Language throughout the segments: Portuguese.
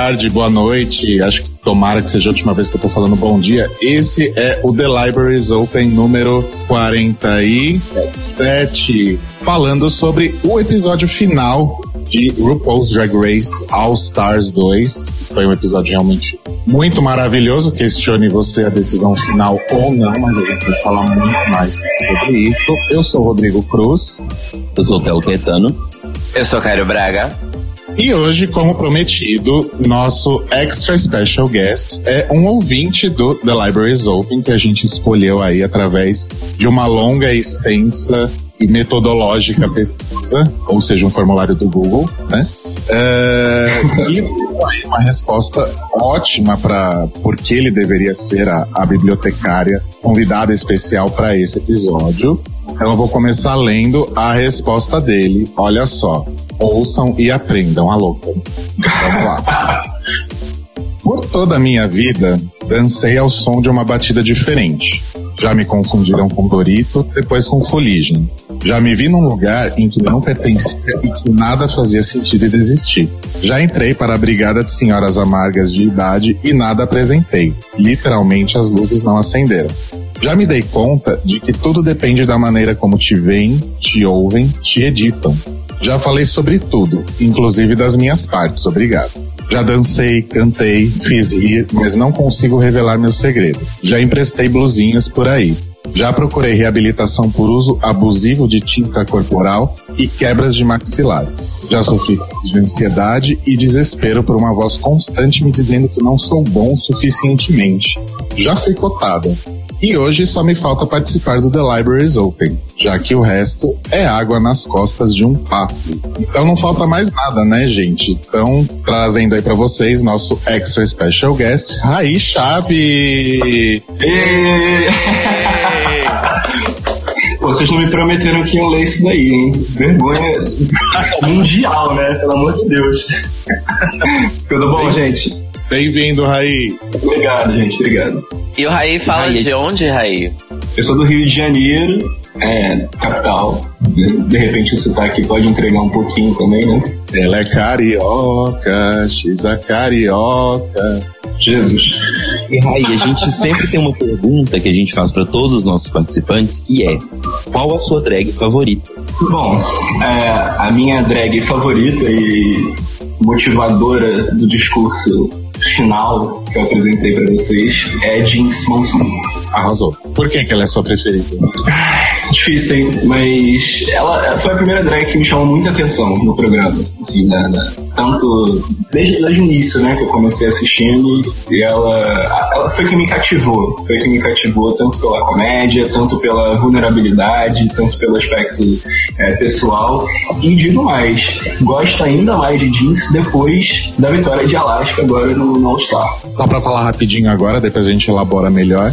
tarde, boa noite. Acho que tomara que seja a última vez que eu tô falando bom dia. Esse é o The Libraries Open número 47, falando sobre o episódio final de RuPaul's Drag Race All Stars 2. Foi um episódio realmente muito maravilhoso. Questione você a decisão final ou não, mas a gente vai falar muito mais sobre isso. Eu sou Rodrigo Cruz. Eu sou o Telo Caetano. Eu sou Caio Braga. E hoje, como prometido, nosso extra special guest é um ouvinte do The Libraries Open que a gente escolheu aí através de uma longa e extensa e metodológica pesquisa, ou seja, um formulário do Google, né? É, e uma resposta ótima para por que ele deveria ser a, a bibliotecária convidada especial para esse episódio. Então eu vou começar lendo a resposta dele. Olha só. Ouçam e aprendam a louca. Vamos lá. Por toda a minha vida, dancei ao som de uma batida diferente. Já me confundiram com Dorito, depois com Fuligem. Já me vi num lugar em que não pertencia e que nada fazia sentido e desisti. Já entrei para a brigada de senhoras amargas de idade e nada apresentei. Literalmente as luzes não acenderam. Já me dei conta de que tudo depende da maneira como te veem, te ouvem, te editam. Já falei sobre tudo, inclusive das minhas partes, obrigado. Já dancei, cantei, fiz rir, mas não consigo revelar meu segredo. Já emprestei blusinhas por aí. Já procurei reabilitação por uso abusivo de tinta corporal e quebras de maxilares. Já sofri de ansiedade e desespero por uma voz constante me dizendo que não sou bom suficientemente. Já fui cotada. E hoje só me falta participar do The Libraries Open, já que o resto é água nas costas de um pato. Então não falta mais nada, né, gente? Então, trazendo aí para vocês nosso extra special guest, Raí Chave! Vocês não me prometeram que iam ler isso daí, hein? Vergonha mundial, né? Pelo amor de Deus. Tudo bom, gente? Bem-vindo, Raí. Obrigado, gente. Obrigado. E o Raí fala Raí. de onde, Raí? Eu sou do Rio de Janeiro, é, capital. De repente o sotaque pode entregar um pouquinho também, né? Ela é carioca, X a carioca. Jesus. E Raí, a gente sempre tem uma pergunta que a gente faz para todos os nossos participantes, que é: qual a sua drag favorita? Bom, é, a minha drag favorita e motivadora do discurso final que eu apresentei para vocês é Jinx Monsoon. Arrasou. Por que, que ela é sua preferida? Difícil, hein? Mas ela foi a primeira drag que me chamou muita atenção no programa. Assim, na, tanto desde, desde o início, né, que eu comecei assistindo, e ela, ela foi que me cativou. Foi que me cativou tanto pela comédia, tanto pela vulnerabilidade, tanto pelo aspecto é, pessoal. E digo mais, gosto ainda mais de Jinx depois da vitória de Alaska agora no, no All Star. Só pra falar rapidinho agora, depois a gente elabora melhor.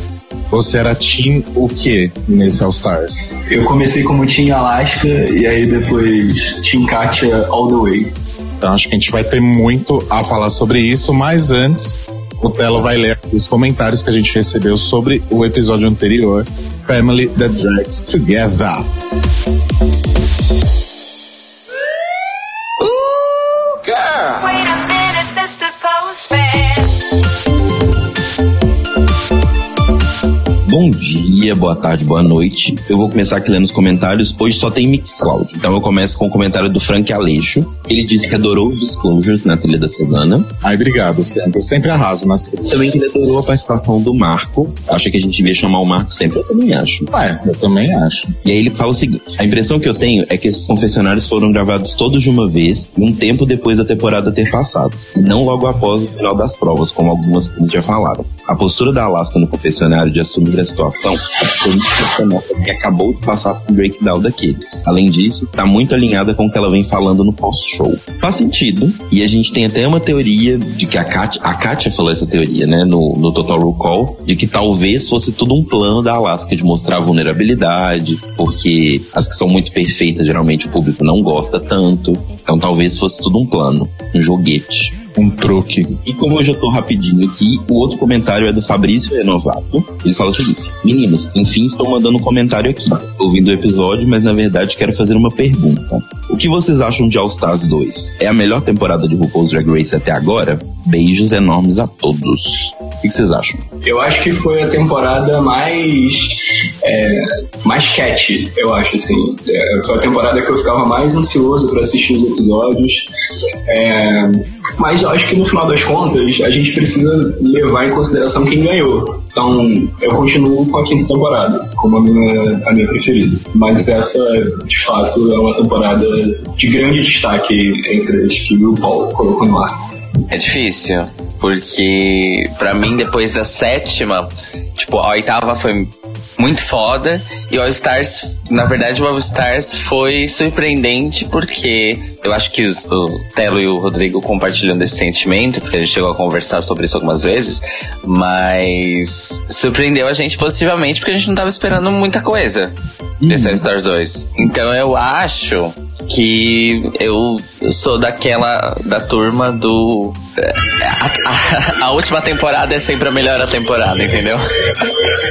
Você era Team o quê nesse All Stars? Eu comecei como Team Alaska e aí depois Team Katia All the Way. Então acho que a gente vai ter muito a falar sobre isso, mas antes o Telo vai ler os comentários que a gente recebeu sobre o episódio anterior, Family That Drags Together. Bom dia, boa tarde, boa noite. Eu vou começar aqui lendo os comentários. Hoje só tem Mixcloud. Então eu começo com o comentário do Frank Aleixo. Ele disse que adorou os disclosures na trilha da semana. Ai, obrigado, Frank. Eu sempre arraso nas trilhas. Também que ele adorou a participação do Marco. Acha que a gente devia chamar o Marco sempre. Eu também acho. É, eu também acho. E aí ele fala o seguinte: a impressão que eu tenho é que esses confessionários foram gravados todos de uma vez, um tempo depois da temporada ter passado. E não logo após o final das provas, como algumas já falaram. A postura da Alaska no confessionário de assumir a situação foi muito que acabou de passar por um breakdown daquele. Além disso, tá muito alinhada com o que ela vem falando no pós-show. Faz sentido, e a gente tem até uma teoria de que a Katia, a falou essa teoria, né, no, no Total Recall, de que talvez fosse tudo um plano da Alaska de mostrar vulnerabilidade, porque as que são muito perfeitas, geralmente o público não gosta tanto. Então talvez fosse tudo um plano, um joguete. Um truque. E como eu já tô rapidinho aqui, o outro comentário é do Fabrício Renovato. Ele fala o seguinte: Meninos, enfim, estou mandando um comentário aqui. Ouvindo o episódio, mas na verdade quero fazer uma pergunta. O que vocês acham de All Stars 2? É a melhor temporada de RuPaul's Drag Race até agora? Beijos enormes a todos. O que vocês acham? Eu acho que foi a temporada mais. É, mais catchy, eu acho, assim. É, foi a temporada que eu ficava mais ansioso para assistir os episódios. É, mas eu acho que no final das contas, a gente precisa levar em consideração quem ganhou. Então, eu continuo com a quinta temporada, como a minha, a minha preferida. Mas essa, de fato, é uma temporada de grande destaque entre as que o Paul colocou no ar. É difícil, porque para mim, depois da sétima, tipo, a oitava foi muito foda. E o All Stars, na verdade, o All Stars foi surpreendente porque eu acho que os, o Telo e o Rodrigo compartilham desse sentimento, porque a gente chegou a conversar sobre isso algumas vezes, mas surpreendeu a gente positivamente porque a gente não tava esperando muita coisa desse uhum. All Stars 2. Então eu acho que eu sou daquela da turma do a, a, a, última temporada é sempre a melhor temporada, entendeu?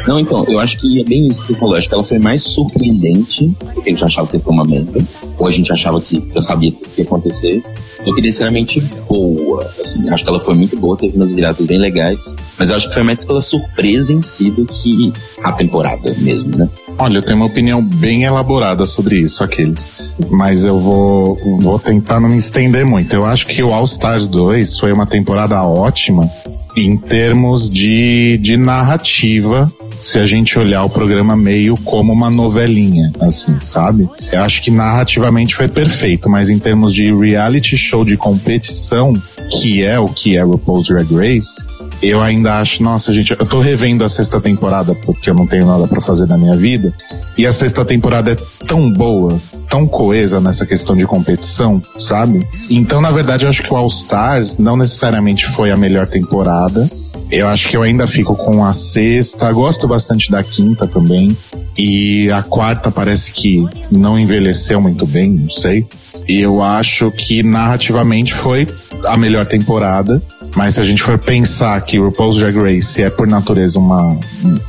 Não, então, eu acho que é bem isso que você falou. Acho que ela foi mais surpreendente do que a gente achava que ia ser uma merda. Ou a gente achava que já sabia o que ia acontecer. Eu queria necessariamente boa. Assim, acho que ela foi muito boa, teve umas viradas bem legais. Mas eu acho que foi mais pela surpresa em si do que a temporada mesmo, né? Olha, eu tenho uma opinião bem elaborada sobre isso, aqueles. Mas eu vou, vou tentar não me estender muito. Eu acho que o All Stars 2 foi uma temporada ótima em termos de, de narrativa se a gente olhar o programa meio como uma novelinha, assim, sabe? Eu acho que narrativamente foi perfeito, mas em termos de reality show de competição, que é o que é RuPaul's Drag Race, eu ainda acho, nossa, gente, eu tô revendo a sexta temporada porque eu não tenho nada para fazer na minha vida, e a sexta temporada é tão boa, tão coesa nessa questão de competição, sabe? Então, na verdade, eu acho que o All Stars não necessariamente foi a melhor temporada, eu acho que eu ainda fico com a sexta. Gosto bastante da quinta também. E a quarta parece que não envelheceu muito bem, não sei. E eu acho que narrativamente foi a melhor temporada. Mas se a gente for pensar que o RuPaul's Drag Race é por natureza uma,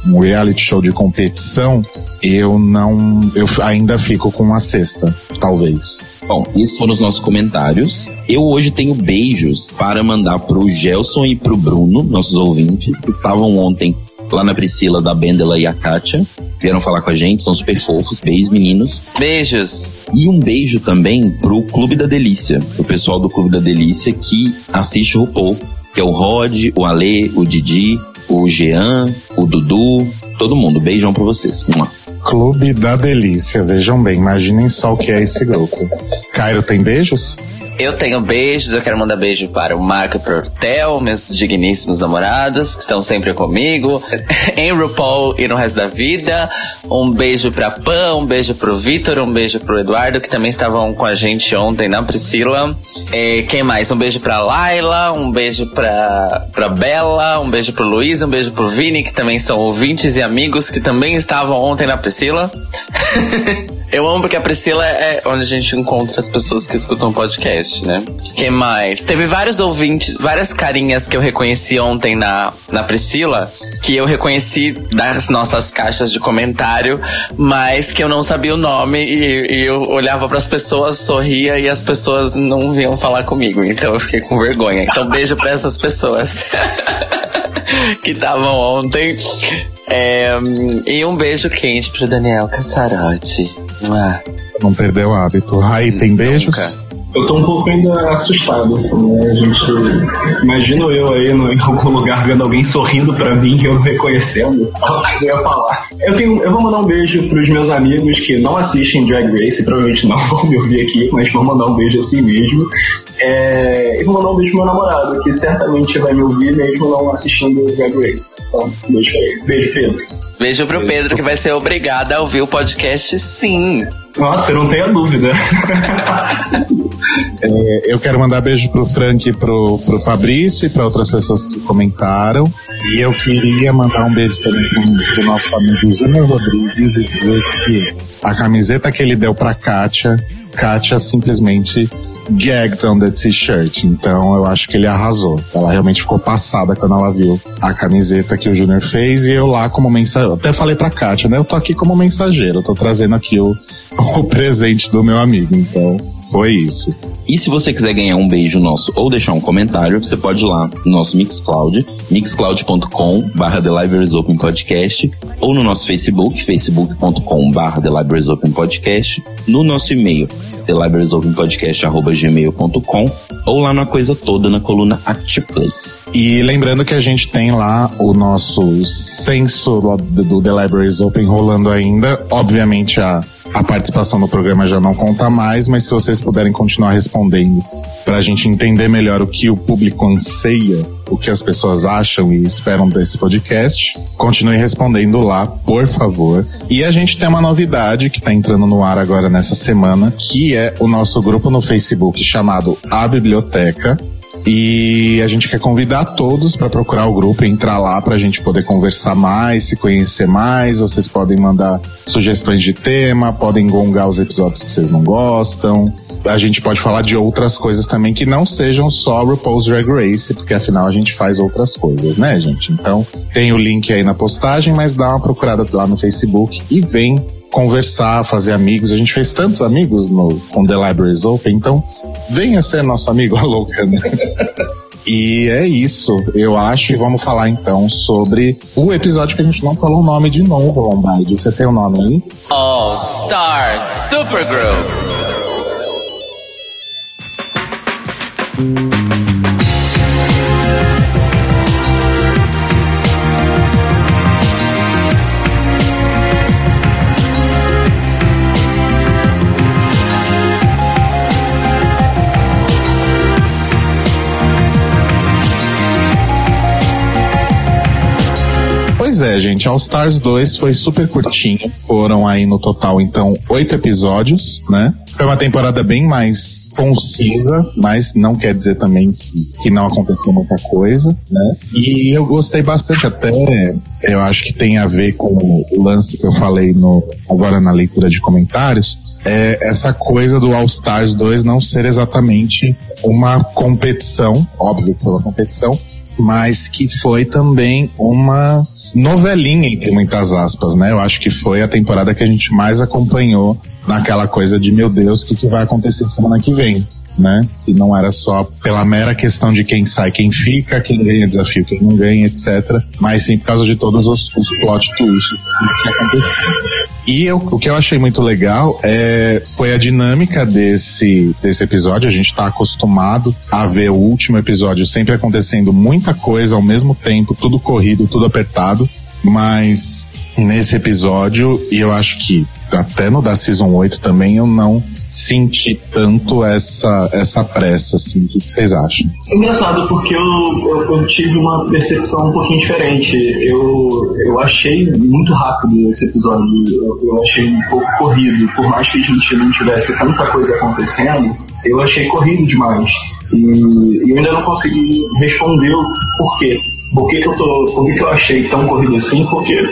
um reality show de competição, eu não. Eu ainda fico com a sexta, talvez. Bom, esses foram os nossos comentários. Eu hoje tenho beijos para mandar pro Gelson e pro Bruno, nossos ouvintes, que estavam ontem lá na Priscila, da Bendela e a Kátia. Vieram falar com a gente, são super fofos. Beijos, meninos. Beijos. E um beijo também pro Clube da Delícia, o pessoal do Clube da Delícia que assiste o RuPaul, que é o Rod, o Ale, o Didi, o Jean, o Dudu, todo mundo. Beijão pra vocês. Lá. Clube da Delícia, vejam bem, imaginem só o que é esse grupo. Cairo, tem beijos? Eu tenho beijos, eu quero mandar beijo para o Marco Portel, meus digníssimos namorados, que estão sempre comigo, em RuPaul e no resto da vida. Um beijo pra Pan, um beijo pro Vitor, um beijo pro Eduardo, que também estavam com a gente ontem na Priscila. E quem mais? Um beijo pra Laila, um beijo pra, pra Bela, um beijo pro Luiz, um beijo pro Vini, que também são ouvintes e amigos que também estavam ontem na Priscila. Eu amo porque a Priscila é onde a gente encontra as pessoas que escutam podcast, né? Quem mais? Teve vários ouvintes, várias carinhas que eu reconheci ontem na, na Priscila, que eu reconheci das nossas caixas de comentário, mas que eu não sabia o nome e, e eu olhava para as pessoas, sorria e as pessoas não vinham falar comigo. Então eu fiquei com vergonha. Então beijo para essas pessoas. que estavam ontem. É, e um beijo quente pro Daniel Cassarotti. Ah. Não perdeu o hábito. Raí, tem beijos? Nunca. Eu tô um pouco ainda assustado, assim, né? A gente. Imagino eu aí no, em algum lugar vendo alguém sorrindo pra mim e eu reconhecendo. Eu ia falar. Eu, tenho, eu vou mandar um beijo pros meus amigos que não assistem Drag Race, provavelmente não vão me ouvir aqui, mas vou mandar um beijo assim mesmo. É, e vou mandar um beijo pro meu namorado, que certamente vai me ouvir mesmo não assistindo Drag Race. Então, beijo pra ele. Beijo, Pedro. Beijo pro Pedro, que vai ser obrigado a ouvir o podcast sim. Nossa, eu não tenho dúvida. é, eu quero mandar beijo pro Frank e pro, pro Fabrício e para outras pessoas que comentaram. E eu queria mandar um beijo também pro, pro nosso amigo Júnior Rodrigues e dizer que a camiseta que ele deu pra Kátia, Kátia simplesmente gagged on the t-shirt. Então eu acho que ele arrasou. Ela realmente ficou passada quando ela viu a camiseta que o Júnior fez e eu lá como mensageiro. Até falei pra Kátia, né? Eu tô aqui como mensageiro, eu tô trazendo aqui o, o presente do meu amigo. Então foi isso. E se você quiser ganhar um beijo nosso ou deixar um comentário, você pode ir lá no nosso Mixcloud, mixcloud.com barra The Libraries Open Podcast, ou no nosso Facebook, facebook.com barra The Libraries Open Podcast, no nosso e-mail, thelibrariesopenpodcast.gmail.com ou lá na coisa toda na coluna ActPlay. E lembrando que a gente tem lá o nosso censo do The Libraries Open rolando ainda. Obviamente a, a participação no programa já não conta mais, mas se vocês puderem continuar respondendo para a gente entender melhor o que o público anseia, o que as pessoas acham e esperam desse podcast, continue respondendo lá, por favor. E a gente tem uma novidade que está entrando no ar agora nessa semana, que é o nosso grupo no Facebook chamado A Biblioteca e a gente quer convidar todos para procurar o grupo entrar lá para a gente poder conversar mais, se conhecer mais. Vocês podem mandar sugestões de tema, podem gongar os episódios que vocês não gostam. A gente pode falar de outras coisas também que não sejam só RuPaul's Drag Race, porque afinal a gente faz outras coisas, né, gente? Então tem o link aí na postagem, mas dá uma procurada lá no Facebook e vem conversar, fazer amigos. A gente fez tantos amigos no, com The Libraries Open, então venha ser nosso amigo a louca, né? E é isso, eu acho. E vamos falar então sobre o episódio que a gente não falou o nome de novo, Lombardi. Você tem o um nome aí? All Star Supergroup. É, gente, All Stars 2 foi super curtinho. Foram aí no total, então, oito episódios, né? Foi uma temporada bem mais concisa, mas não quer dizer também que, que não aconteceu muita coisa, né? E eu gostei bastante, até eu acho que tem a ver com o lance que eu falei no, agora na leitura de comentários, é essa coisa do All Stars 2 não ser exatamente uma competição, óbvio que foi uma competição, mas que foi também uma novelinha, entre muitas aspas, né? Eu acho que foi a temporada que a gente mais acompanhou naquela coisa de, meu Deus, o que, que vai acontecer semana que vem? Né? E não era só pela mera questão de quem sai, quem fica, quem ganha desafio, quem não ganha, etc. Mas sim por causa de todos os, os plot twists que aconteceram. E eu, o que eu achei muito legal é, foi a dinâmica desse, desse episódio. A gente está acostumado a ver o último episódio sempre acontecendo muita coisa ao mesmo tempo, tudo corrido, tudo apertado. Mas nesse episódio, e eu acho que até no da Season 8 também, eu não senti tanto essa, essa pressa, assim. O que vocês acham? É engraçado, porque eu, eu, eu, tive uma percepção um pouquinho diferente. Eu, eu achei muito rápido esse episódio. Eu, eu achei um pouco corrido. Por mais que a gente não tivesse tanta coisa acontecendo, eu achei corrido demais. E, eu ainda não consegui responder o porquê. Por que, que eu tô. Por que, que eu achei tão corrido assim? Porque,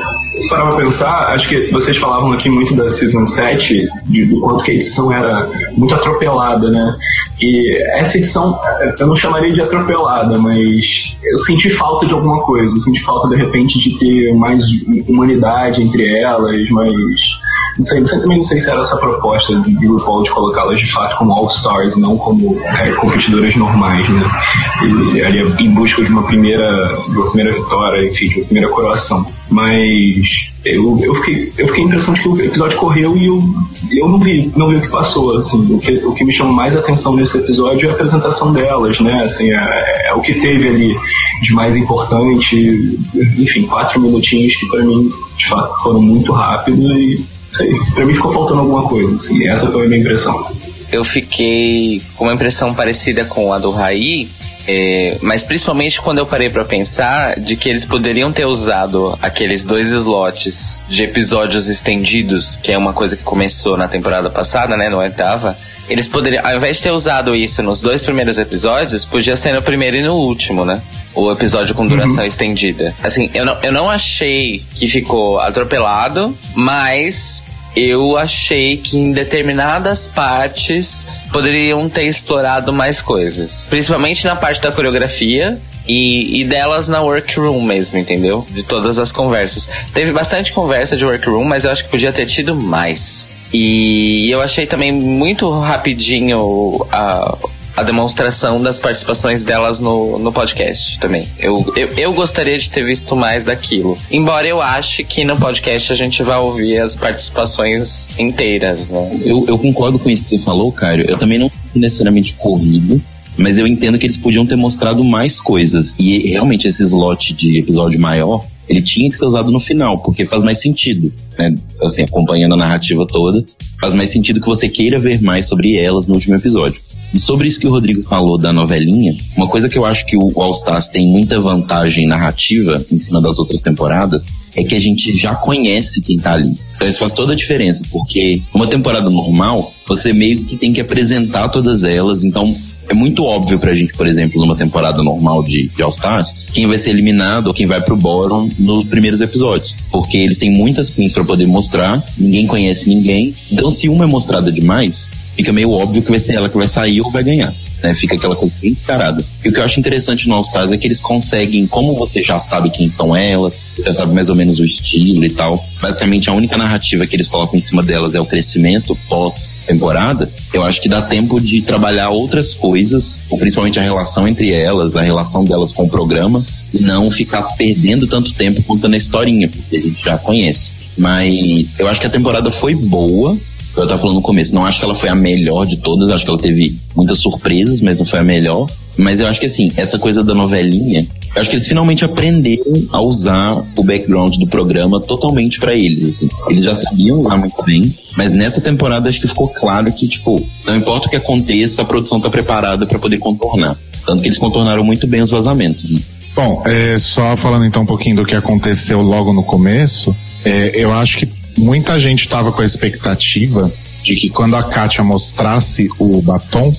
parar pra pensar, acho que vocês falavam aqui muito da Season 7, de, do quanto que a edição era muito atropelada, né? E essa edição, eu não chamaria de atropelada, mas eu senti falta de alguma coisa. Eu senti falta, de repente, de ter mais humanidade entre elas, mais não sei, também não sei se era essa proposta de RuPaul de colocá-las de fato como All-Stars, não como é, competidoras normais, né? E, ali, em busca de uma primeira, de uma primeira vitória, enfim, de uma primeira coroação. Mas eu, eu, fiquei, eu fiquei a impressão de que o episódio correu e eu, eu não vi, não vi o que passou, assim, o que, o que me chamou mais atenção nesse episódio é a apresentação delas, né, assim, é, é o que teve ali de mais importante, enfim, quatro minutinhos que para mim, de fato, foram muito rápidos e sei, pra mim ficou faltando alguma coisa, assim, essa foi a minha impressão. Eu fiquei com uma impressão parecida com a do Raí, é, mas principalmente quando eu parei para pensar de que eles poderiam ter usado aqueles dois slots de episódios estendidos, que é uma coisa que começou na temporada passada, né, no oitava. Eles poderiam, ao invés de ter usado isso nos dois primeiros episódios, podia ser no primeiro e no último, né? O episódio com duração uhum. estendida. Assim, eu não, eu não achei que ficou atropelado, mas eu achei que em determinadas partes poderiam ter explorado mais coisas. Principalmente na parte da coreografia, e, e, delas na workroom mesmo, entendeu? De todas as conversas. Teve bastante conversa de workroom, mas eu acho que podia ter tido mais. E eu achei também muito rapidinho a, a demonstração das participações delas no, no podcast também. Eu, eu, eu gostaria de ter visto mais daquilo. Embora eu ache que no podcast a gente vai ouvir as participações inteiras, né? Eu, eu concordo com isso que você falou, Caio. Eu também não necessariamente corrido, mas eu entendo que eles podiam ter mostrado mais coisas. E realmente esse slot de episódio maior ele tinha que ser usado no final, porque faz mais sentido, né? Assim, acompanhando a narrativa toda, faz mais sentido que você queira ver mais sobre elas no último episódio. E sobre isso que o Rodrigo falou da novelinha, uma coisa que eu acho que o All Stars tem muita vantagem narrativa em cima das outras temporadas é que a gente já conhece quem tá ali. Então isso faz toda a diferença, porque uma temporada normal, você meio que tem que apresentar todas elas, então é muito óbvio pra gente, por exemplo, numa temporada normal de, de All-Stars, quem vai ser eliminado ou quem vai pro bottom nos primeiros episódios. Porque eles têm muitas queens para poder mostrar, ninguém conhece ninguém. Então, se uma é mostrada demais, fica meio óbvio que vai ser ela que vai sair ou vai ganhar né? Fica aquela coisa bem descarada. E o que eu acho interessante no All Stars é que eles conseguem, como você já sabe quem são elas, já sabe mais ou menos o estilo e tal. Basicamente, a única narrativa que eles colocam em cima delas é o crescimento pós-temporada. Eu acho que dá tempo de trabalhar outras coisas, principalmente a relação entre elas, a relação delas com o programa, e não ficar perdendo tanto tempo contando a historinha, porque a gente já conhece. Mas eu acho que a temporada foi boa, eu tava falando no começo, não acho que ela foi a melhor de todas, acho que ela teve muitas surpresas, mas não foi a melhor. Mas eu acho que assim, essa coisa da novelinha, eu acho que eles finalmente aprenderam a usar o background do programa totalmente para eles, assim. Eles já sabiam usar muito bem, mas nessa temporada acho que ficou claro que, tipo, não importa o que aconteça, a produção tá preparada para poder contornar. Tanto que eles contornaram muito bem os vazamentos, né? Bom, é, só falando então um pouquinho do que aconteceu logo no começo, é, eu acho que muita gente estava com a expectativa de que quando a Kátia mostrasse o batom,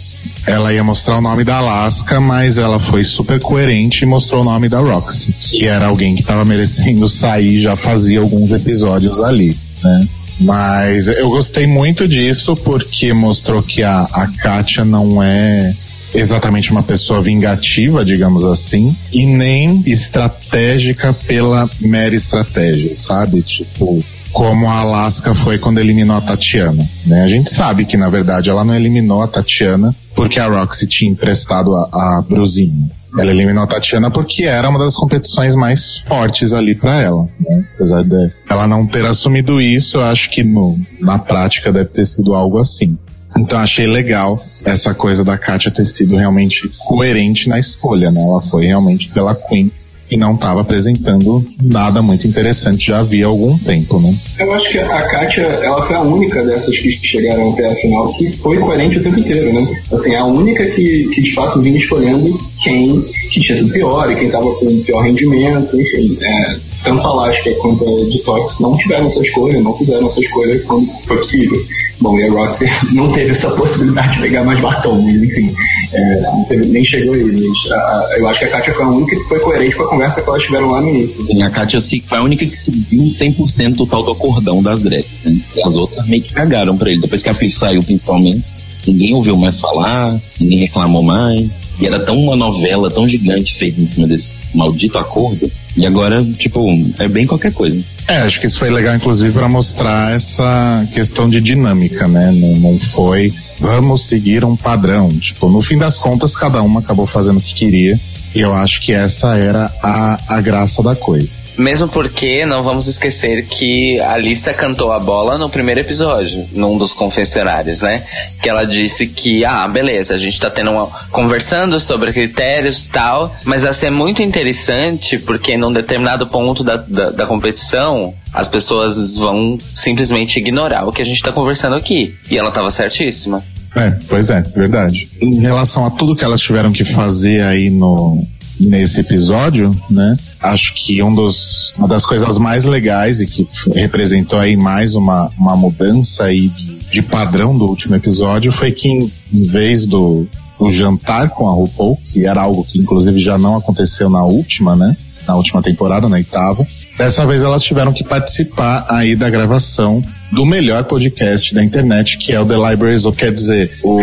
ela ia mostrar o nome da Alaska, mas ela foi super coerente e mostrou o nome da Roxy, que era alguém que estava merecendo sair já fazia alguns episódios ali, né? Mas eu gostei muito disso porque mostrou que a, a Kátia não é exatamente uma pessoa vingativa, digamos assim, e nem estratégica pela mera estratégia, sabe? Tipo, como a Alaska foi quando eliminou a Tatiana. Né? A gente sabe que, na verdade, ela não eliminou a Tatiana porque a Roxy tinha emprestado a, a Bruzinha. Ela eliminou a Tatiana porque era uma das competições mais fortes ali para ela. Né? Apesar de ela não ter assumido isso, eu acho que no, na prática deve ter sido algo assim. Então achei legal essa coisa da Katia ter sido realmente coerente na escolha, né? Ela foi realmente pela Queen e não estava apresentando nada muito interessante já havia algum tempo, né? Eu acho que a Kátia, ela foi a única dessas que chegaram até a final que foi coerente o tempo inteiro, né? Assim, a única que, que de fato vinha escolhendo quem que tinha sido pior e quem estava com pior rendimento, enfim. É, tanto a Alaska quanto a Detox não tiveram essa escolha, não fizeram essa escolha quando foi possível. Bom, e a Roxy não teve essa possibilidade de pegar mais batom, mas enfim, é, teve, nem chegou aí. Mas, a, eu acho que a Kátia foi a única que foi coerente com a conversa que elas tiveram lá no início. Sim, a Kátia foi a única que seguiu 100% o tal do acordão das drags. Né? As outras meio que cagaram pra ele. Depois que a Fifi saiu, principalmente, ninguém ouviu mais falar, ninguém reclamou mais. E era tão uma novela tão gigante feita em cima desse maldito acordo. E agora, tipo, é bem qualquer coisa. É, acho que isso foi legal, inclusive, para mostrar essa questão de dinâmica, né? Não, não foi vamos seguir um padrão. Tipo, no fim das contas, cada uma acabou fazendo o que queria. E eu acho que essa era a, a graça da coisa. Mesmo porque não vamos esquecer que a Alissa cantou a bola no primeiro episódio, num dos confessionários, né? Que ela disse que, ah, beleza, a gente tá tendo uma, conversando sobre critérios e tal, mas vai ser muito interessante porque num determinado ponto da, da, da competição, as pessoas vão simplesmente ignorar o que a gente tá conversando aqui. E ela tava certíssima. É, pois é, verdade. Em relação a tudo que elas tiveram que fazer aí no, nesse episódio, né? Acho que um dos, uma das coisas mais legais e que representou aí mais uma, uma mudança aí de, de padrão do último episódio foi que em, em vez do, do jantar com a RuPaul, que era algo que inclusive já não aconteceu na última, né? na última temporada, na oitava. Dessa vez elas tiveram que participar aí da gravação do melhor podcast da internet, que é o The Libraries, ou quer dizer, o,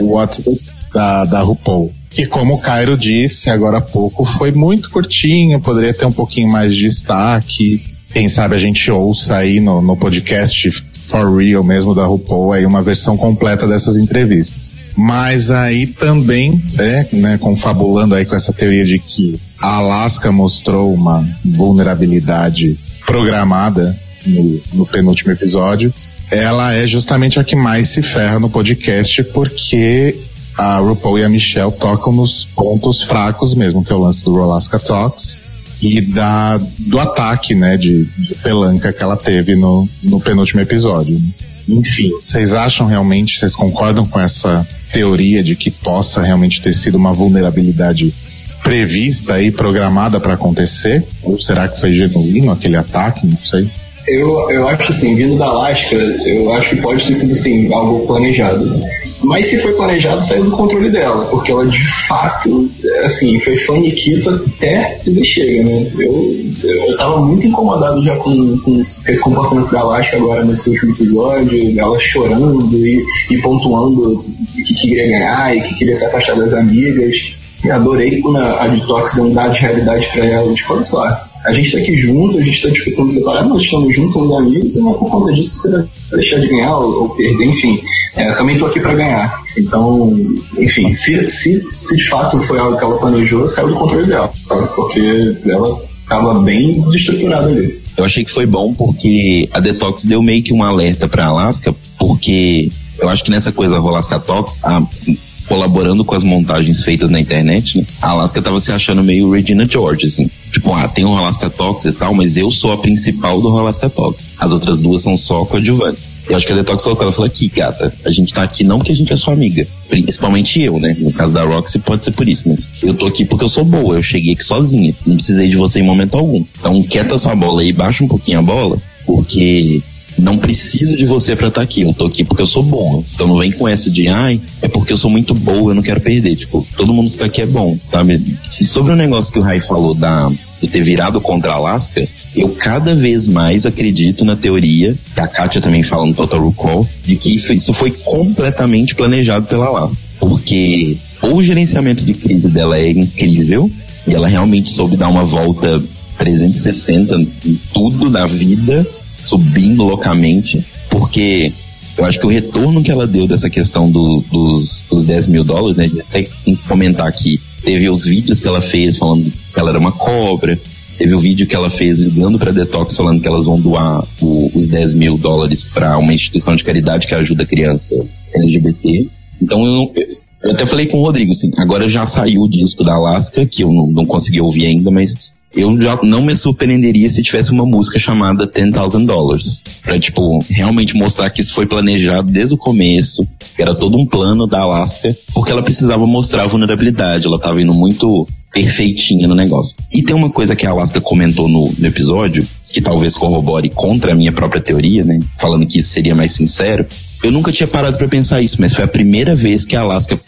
o What's da, da RuPaul. Que como o Cairo disse agora há pouco, foi muito curtinho, poderia ter um pouquinho mais de destaque. Quem sabe a gente ouça aí no, no podcast For Real mesmo da RuPaul aí uma versão completa dessas entrevistas. Mas aí também, é, né, confabulando aí com essa teoria de que a Alaska mostrou uma vulnerabilidade programada no, no penúltimo episódio, ela é justamente a que mais se ferra no podcast porque a RuPaul e a Michelle tocam nos pontos fracos mesmo, que é o lance do Alaska Talks e da, do ataque, né, de, de pelanca que ela teve no, no penúltimo episódio. Enfim, vocês acham realmente, vocês concordam com essa teoria de que possa realmente ter sido uma vulnerabilidade prevista e programada para acontecer? Ou será que foi genuíno aquele ataque? Não sei. Eu, eu acho assim, vindo da Alaska, eu acho que pode ter sido assim, algo planejado. Mas se foi planejado, saiu do controle dela, porque ela de fato, assim, foi faniquita até desistir, né? Eu, eu tava muito incomodado já com, com esse comportamento da Alaska agora nesse último episódio, ela chorando e, e pontuando que queria ganhar e que queria se afastar das amigas. E adorei quando a, a Detox deu um dado de realidade para ela, tipo, olha só, a gente tá aqui junto, a gente tá disputando separado, nós estamos juntos, somos amigos, e não é por conta disso que você vai deixar de ganhar ou, ou perder, enfim. É, também tô aqui para ganhar. Então, enfim, se, se, se de fato foi algo que ela planejou, saiu do controle dela, porque ela tava bem desestruturada ali. Eu achei que foi bom porque a Detox deu meio que um alerta pra Alaska, porque eu acho que nessa coisa Rolasca Talks, a colaborando com as montagens feitas na internet, né? A Alaska tava se achando meio Regina George, assim. Tipo, ah, tem um Alaska Talks e tal, mas eu sou a principal do Alaska Talks. As outras duas são só coadjuvantes. Eu acho que a Detox falou ela falou aqui, gata, a gente tá aqui não porque a gente é sua amiga. Principalmente eu, né? No caso da Roxy pode ser por isso, mas eu tô aqui porque eu sou boa, eu cheguei aqui sozinha. Não precisei de você em momento algum. Então, quieta sua bola aí, baixa um pouquinho a bola, porque não preciso de você para estar tá aqui. Eu tô aqui porque eu sou bom. Então não vem com essa de, ai, é porque eu sou muito boa, eu não quero perder. Tipo, todo mundo que tá aqui é bom, sabe? E sobre o negócio que o Rai falou da, de ter virado contra a Alaska, eu cada vez mais acredito na teoria, que a Kátia também fala no Total Recall, de que isso foi completamente planejado pela Alaska. Porque o gerenciamento de crise dela é incrível, e ela realmente soube dar uma volta 360 em tudo na vida subindo loucamente, porque eu acho que o retorno que ela deu dessa questão do, dos, dos 10 mil dólares, né? A gente até tem que comentar aqui. Teve os vídeos que ela fez falando que ela era uma cobra. Teve o vídeo que ela fez ligando para Detox falando que elas vão doar o, os 10 mil dólares para uma instituição de caridade que ajuda crianças LGBT. Então eu, eu até falei com o Rodrigo, assim, agora já saiu o disco da Alaska, que eu não, não consegui ouvir ainda, mas eu já não me surpreenderia se tivesse uma música chamada Ten Thousand Dollars. Pra, tipo, realmente mostrar que isso foi planejado desde o começo, que era todo um plano da Alaska, porque ela precisava mostrar a vulnerabilidade, ela tava indo muito perfeitinha no negócio. E tem uma coisa que a Alaska comentou no, no episódio, que talvez corrobore contra a minha própria teoria, né? Falando que isso seria mais sincero. Eu nunca tinha parado para pensar isso, mas foi a primeira vez que a Alaska,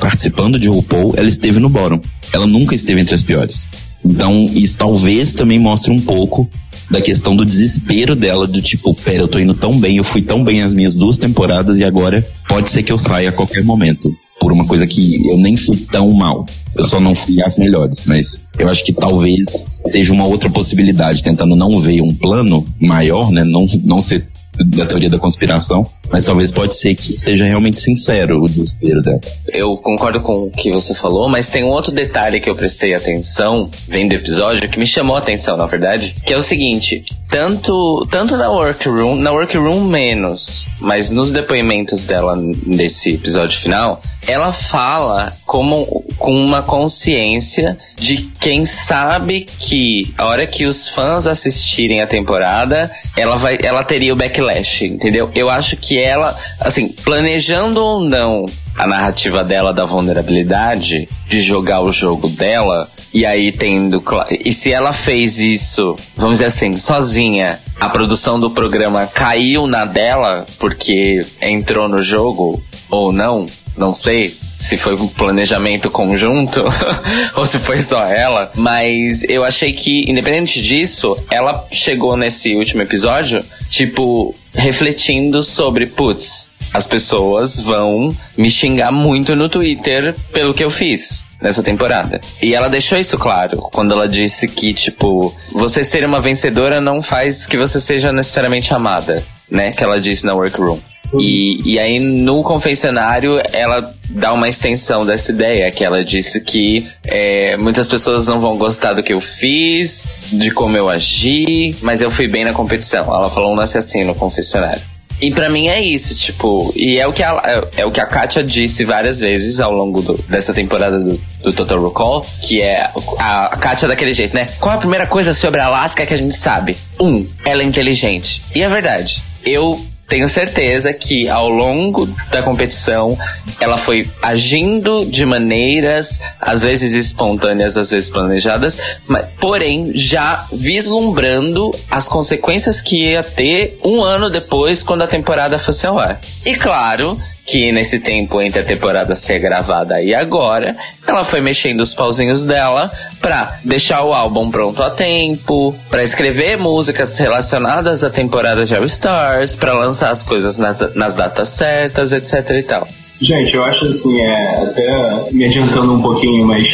participando de RuPaul, ela esteve no bottom. Ela nunca esteve entre as piores. Então, isso talvez também mostre um pouco da questão do desespero dela, do tipo, pera, eu tô indo tão bem, eu fui tão bem as minhas duas temporadas e agora pode ser que eu saia a qualquer momento. Por uma coisa que eu nem fui tão mal. Eu só não fui as melhores. Mas eu acho que talvez seja uma outra possibilidade, tentando não ver um plano maior, né? Não, não ser da teoria da conspiração, mas talvez pode ser que seja realmente sincero o desespero dela. Eu concordo com o que você falou, mas tem um outro detalhe que eu prestei atenção vendo o episódio que me chamou a atenção, na verdade, que é o seguinte: tanto tanto na workroom, na workroom menos, mas nos depoimentos dela nesse episódio final, ela fala como com uma consciência de quem sabe que a hora que os fãs assistirem a temporada, ela vai ela teria o backlash, entendeu? Eu acho que ela, assim, planejando ou não a narrativa dela da vulnerabilidade, de jogar o jogo dela, e aí tendo. E se ela fez isso, vamos dizer assim, sozinha, a produção do programa caiu na dela porque entrou no jogo, ou não, não sei se foi um planejamento conjunto ou se foi só ela. Mas eu achei que, independente disso, ela chegou nesse último episódio, tipo, refletindo sobre, putz, as pessoas vão me xingar muito no Twitter pelo que eu fiz nessa temporada. E ela deixou isso claro quando ela disse que, tipo, você ser uma vencedora não faz que você seja necessariamente amada, né? Que ela disse na workroom. E, e aí no confessionário ela dá uma extensão dessa ideia, que ela disse que é, muitas pessoas não vão gostar do que eu fiz, de como eu agi, mas eu fui bem na competição. Ela falou um lance assim no confessionário. E para mim é isso, tipo, e é o que a, é, é, o que a Katia disse várias vezes ao longo do, dessa temporada do, do Total Recall, que é a, a Katia daquele jeito, né? Qual a primeira coisa sobre a Alaska que a gente sabe? Um, ela é inteligente. E é verdade. Eu tenho certeza que ao longo da competição ela foi agindo de maneiras às vezes espontâneas, às vezes planejadas, mas porém já vislumbrando as consequências que ia ter um ano depois quando a temporada fosse ao ar. E claro, que nesse tempo entre a temporada ser gravada e agora, ela foi mexendo os pauzinhos dela pra deixar o álbum pronto a tempo, pra escrever músicas relacionadas à temporada de All Stars, pra lançar as coisas na, nas datas certas, etc e tal. Gente, eu acho assim, é, até me adiantando um pouquinho, mas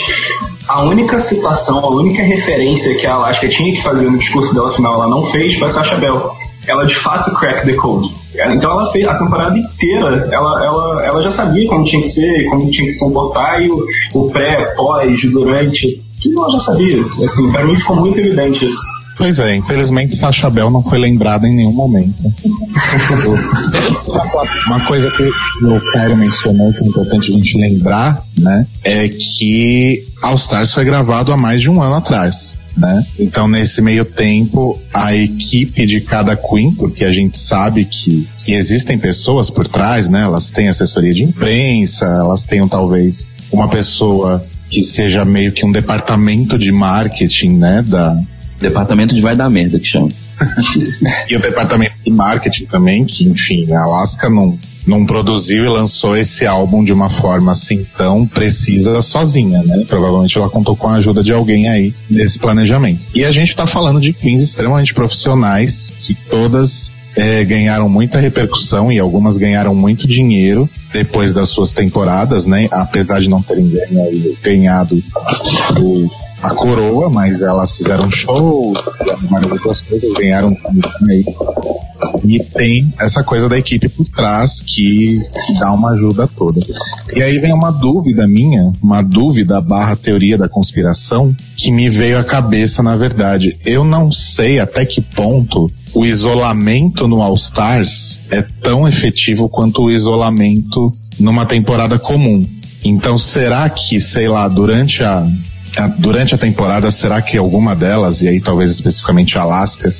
a única citação, a única referência que a Alaska tinha que fazer no discurso dela final, ela não fez, foi Sasha Bell. Ela de fato crack the code. Então ela fez a temporada inteira, ela, ela, ela já sabia como tinha que ser, como tinha que se comportar, e o, o pré, pós, durante, tudo ela já sabia. Assim, pra mim ficou muito evidente isso. Pois é, infelizmente Sacha Bell não foi lembrada em nenhum momento. Uma coisa que o Cairo mencionou que é importante a gente lembrar, né, é que All Stars foi gravado há mais de um ano atrás né? Então, nesse meio tempo, a equipe de cada Queen, porque a gente sabe que, que existem pessoas por trás, né? Elas têm assessoria de imprensa, elas têm talvez uma pessoa que seja meio que um departamento de marketing, né? Da... Departamento de vai dar merda, que chama. e o departamento de marketing também, que, enfim, a Alaska não não produziu e lançou esse álbum de uma forma assim tão precisa sozinha, né? Provavelmente ela contou com a ajuda de alguém aí nesse planejamento. E a gente tá falando de queens extremamente profissionais que todas é, ganharam muita repercussão e algumas ganharam muito dinheiro depois das suas temporadas, né? Apesar de não terem ganhado o, a coroa, mas elas fizeram show, fizeram várias outras coisas, ganharam aí e tem essa coisa da equipe por trás que, que dá uma ajuda toda. E aí vem uma dúvida minha, uma dúvida barra teoria da conspiração, que me veio à cabeça, na verdade. Eu não sei até que ponto o isolamento no All Stars é tão efetivo quanto o isolamento numa temporada comum. Então, será que, sei lá, durante a, durante a temporada, será que alguma delas, e aí talvez especificamente a Alaska,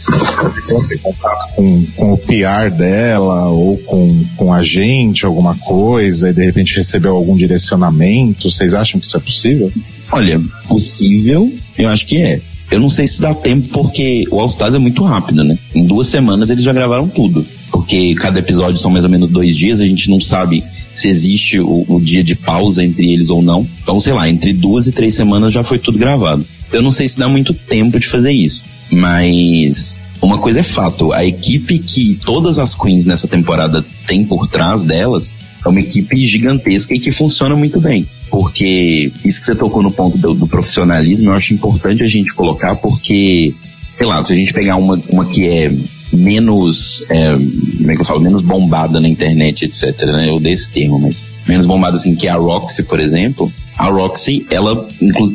pode ter contato com, com o PR dela ou com, com a gente, alguma coisa, e de repente recebeu algum direcionamento? Vocês acham que isso é possível? Olha, possível, eu acho que é. Eu não sei se dá tempo porque o All Stars é muito rápido, né? Em duas semanas eles já gravaram tudo. Porque cada episódio são mais ou menos dois dias, a gente não sabe se existe o, o, dia de pausa entre eles ou não. Então, sei lá, entre duas e três semanas já foi tudo gravado. Eu não sei se dá muito tempo de fazer isso, mas uma coisa é fato, a equipe que todas as queens nessa temporada tem por trás delas é uma equipe gigantesca e que funciona muito bem. Porque isso que você tocou no ponto do, do profissionalismo, eu acho importante a gente colocar, porque, sei lá, se a gente pegar uma, uma que é menos, é, como é que eu falo, menos bombada na internet, etc, né? Eu dei esse termo, mas menos bombada assim que a Roxy, por exemplo. A Roxy, ela,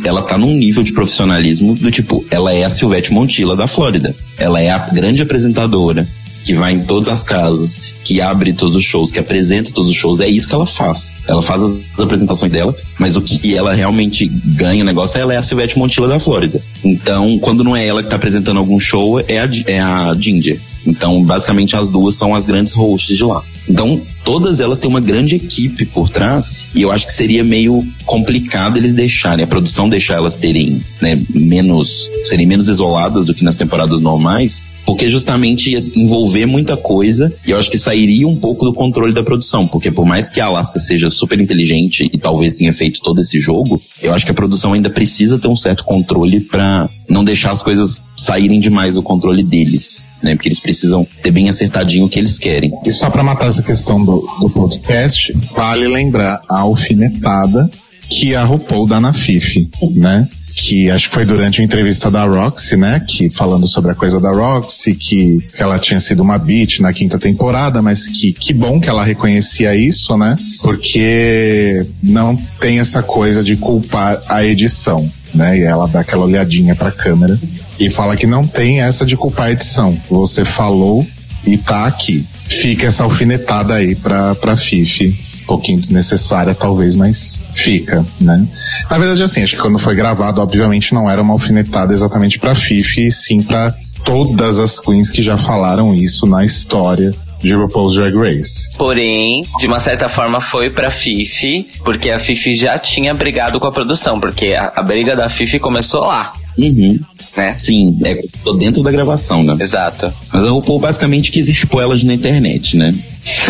ela tá num nível de profissionalismo do tipo, ela é a Silvete Montilla da Flórida. Ela é a grande apresentadora, que vai em todas as casas, que abre todos os shows, que apresenta todos os shows, é isso que ela faz. Ela faz as apresentações dela, mas o que ela realmente ganha o negócio, ela é a Silvete Montilla da Flórida. Então, quando não é ela que tá apresentando algum show, é a, é a Ginger. Então, basicamente, as duas são as grandes hosts de lá. Então, todas elas têm uma grande equipe por trás e eu acho que seria meio complicado eles deixarem, a produção deixar elas terem né, menos, serem menos isoladas do que nas temporadas normais, porque justamente ia envolver muita coisa e eu acho que sairia um pouco do controle da produção, porque por mais que a Alaska seja super inteligente e talvez tenha feito todo esse jogo, eu acho que a produção ainda precisa ter um certo controle para não deixar as coisas saírem demais do controle deles. Né, porque eles precisam ter bem acertadinho o que eles querem. E só para matar essa questão do, do podcast, vale lembrar a alfinetada que a RuPaul dá na Fifi, né? Que acho que foi durante a entrevista da Roxy, né? Que falando sobre a coisa da Roxy, que, que ela tinha sido uma beat na quinta temporada, mas que que bom que ela reconhecia isso, né? Porque não tem essa coisa de culpar a edição, né? E ela dá aquela olhadinha pra câmera e fala que não tem essa de culpar a edição. Você falou e tá aqui. Fica essa alfinetada aí pra, pra Fifi pouquinho desnecessária, talvez, mas fica, né? Na verdade, assim, acho que quando foi gravado, obviamente não era uma alfinetada exatamente pra Fifi, sim para todas as queens que já falaram isso na história de RuPaul's Drag Race. Porém, de uma certa forma foi pra Fifi, porque a Fifi já tinha brigado com a produção, porque a, a briga da Fifi começou lá. Uhum. Né? Sim, é, tô dentro da gravação, né? Exato. Mas a RuPaul basicamente quis expor elas na internet, né?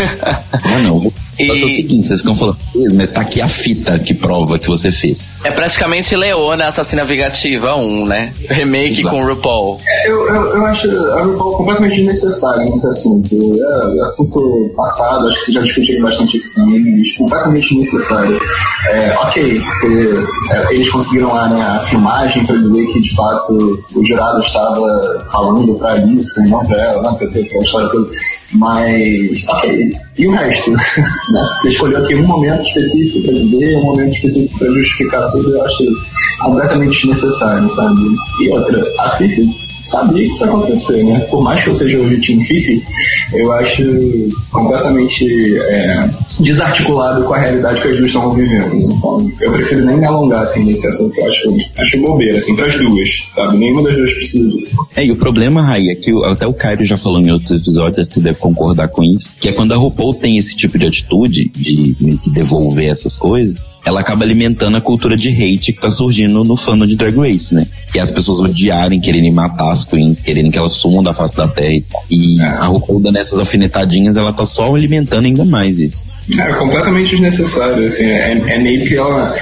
ah, não. E... Mas é o seguinte, vocês ficam falando, mas tá aqui a fita que prova que você fez. É praticamente Leona Assassina Vingativa 1, né? Remake Exato. com RuPaul. É, eu, eu, eu, acho a RuPaul completamente desnecessária nesse assunto. É, assunto passado, acho que vocês já discutiram bastante aqui também, completamente desnecessário. É, ok, você, é, eles conseguiram lá né, a filmagem para dizer que de fato o jurado estava falando pra Alice, não pra ela, não, tem aquela história toda. Mas, ok. E o resto? Você escolheu aqui um momento específico para dizer, um momento específico para justificar tudo, eu acho completamente desnecessário, sabe? E outra, a Fifi sabia que isso ia acontecer, né? Por mais que eu seja hoje Team Fifi, eu acho completamente é, desarticulado com a realidade que as duas estão vivendo. Então, eu prefiro nem me alongar assim, nesse assunto. Eu acho, acho bobeira, assim, pras duas, sabe? Nenhuma das duas precisa disso. É, e o problema, Rai, é que até o Caio já falou em outros episódios, você deve concordar com isso, que é quando a RuPaul tem esse tipo de atitude, de devolver essas coisas, ela acaba alimentando a cultura de hate que tá surgindo no fã de Drag Race, né? Que as pessoas odiarem, quererem matar as queens, quererem que elas sumam da face da terra. E a RuPaul dando essas alfinetadinhas, ela tá só alimentando ainda mais isso. É completamente desnecessário, assim, é, é, meio que ela,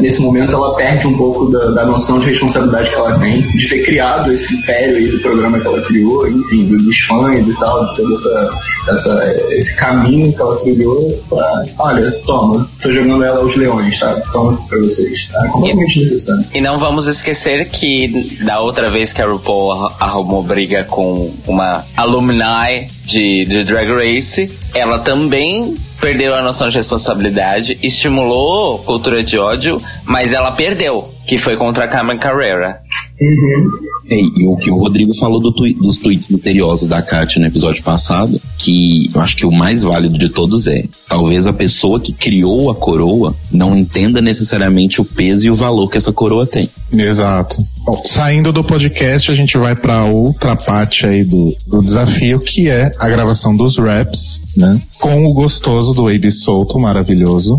nesse momento, ela perde um pouco da, da, noção de responsabilidade que ela tem de ter criado esse império aí do programa que ela criou, enfim, dos fãs e tal, de todo essa, essa, esse caminho que ela criou pra, olha, toma, tô jogando ela aos leões, tá? Toma pra vocês. É completamente e, necessário. E não vamos esquecer que da outra vez que a RuPaul arrumou briga com uma alumni de, de Drag Race, ela também perdeu a noção de responsabilidade, estimulou cultura de ódio, mas ela perdeu, que foi contra a Carmen Carrera. Uhum. E, e, o que o Rodrigo falou do twi dos tweets misteriosos da Kátia no episódio passado, que eu acho que o mais válido de todos é: talvez a pessoa que criou a coroa não entenda necessariamente o peso e o valor que essa coroa tem. Exato. Bom, saindo do podcast, a gente vai para outra parte aí do, do desafio, que é a gravação dos raps, né? Com o gostoso do Abe Solto, maravilhoso.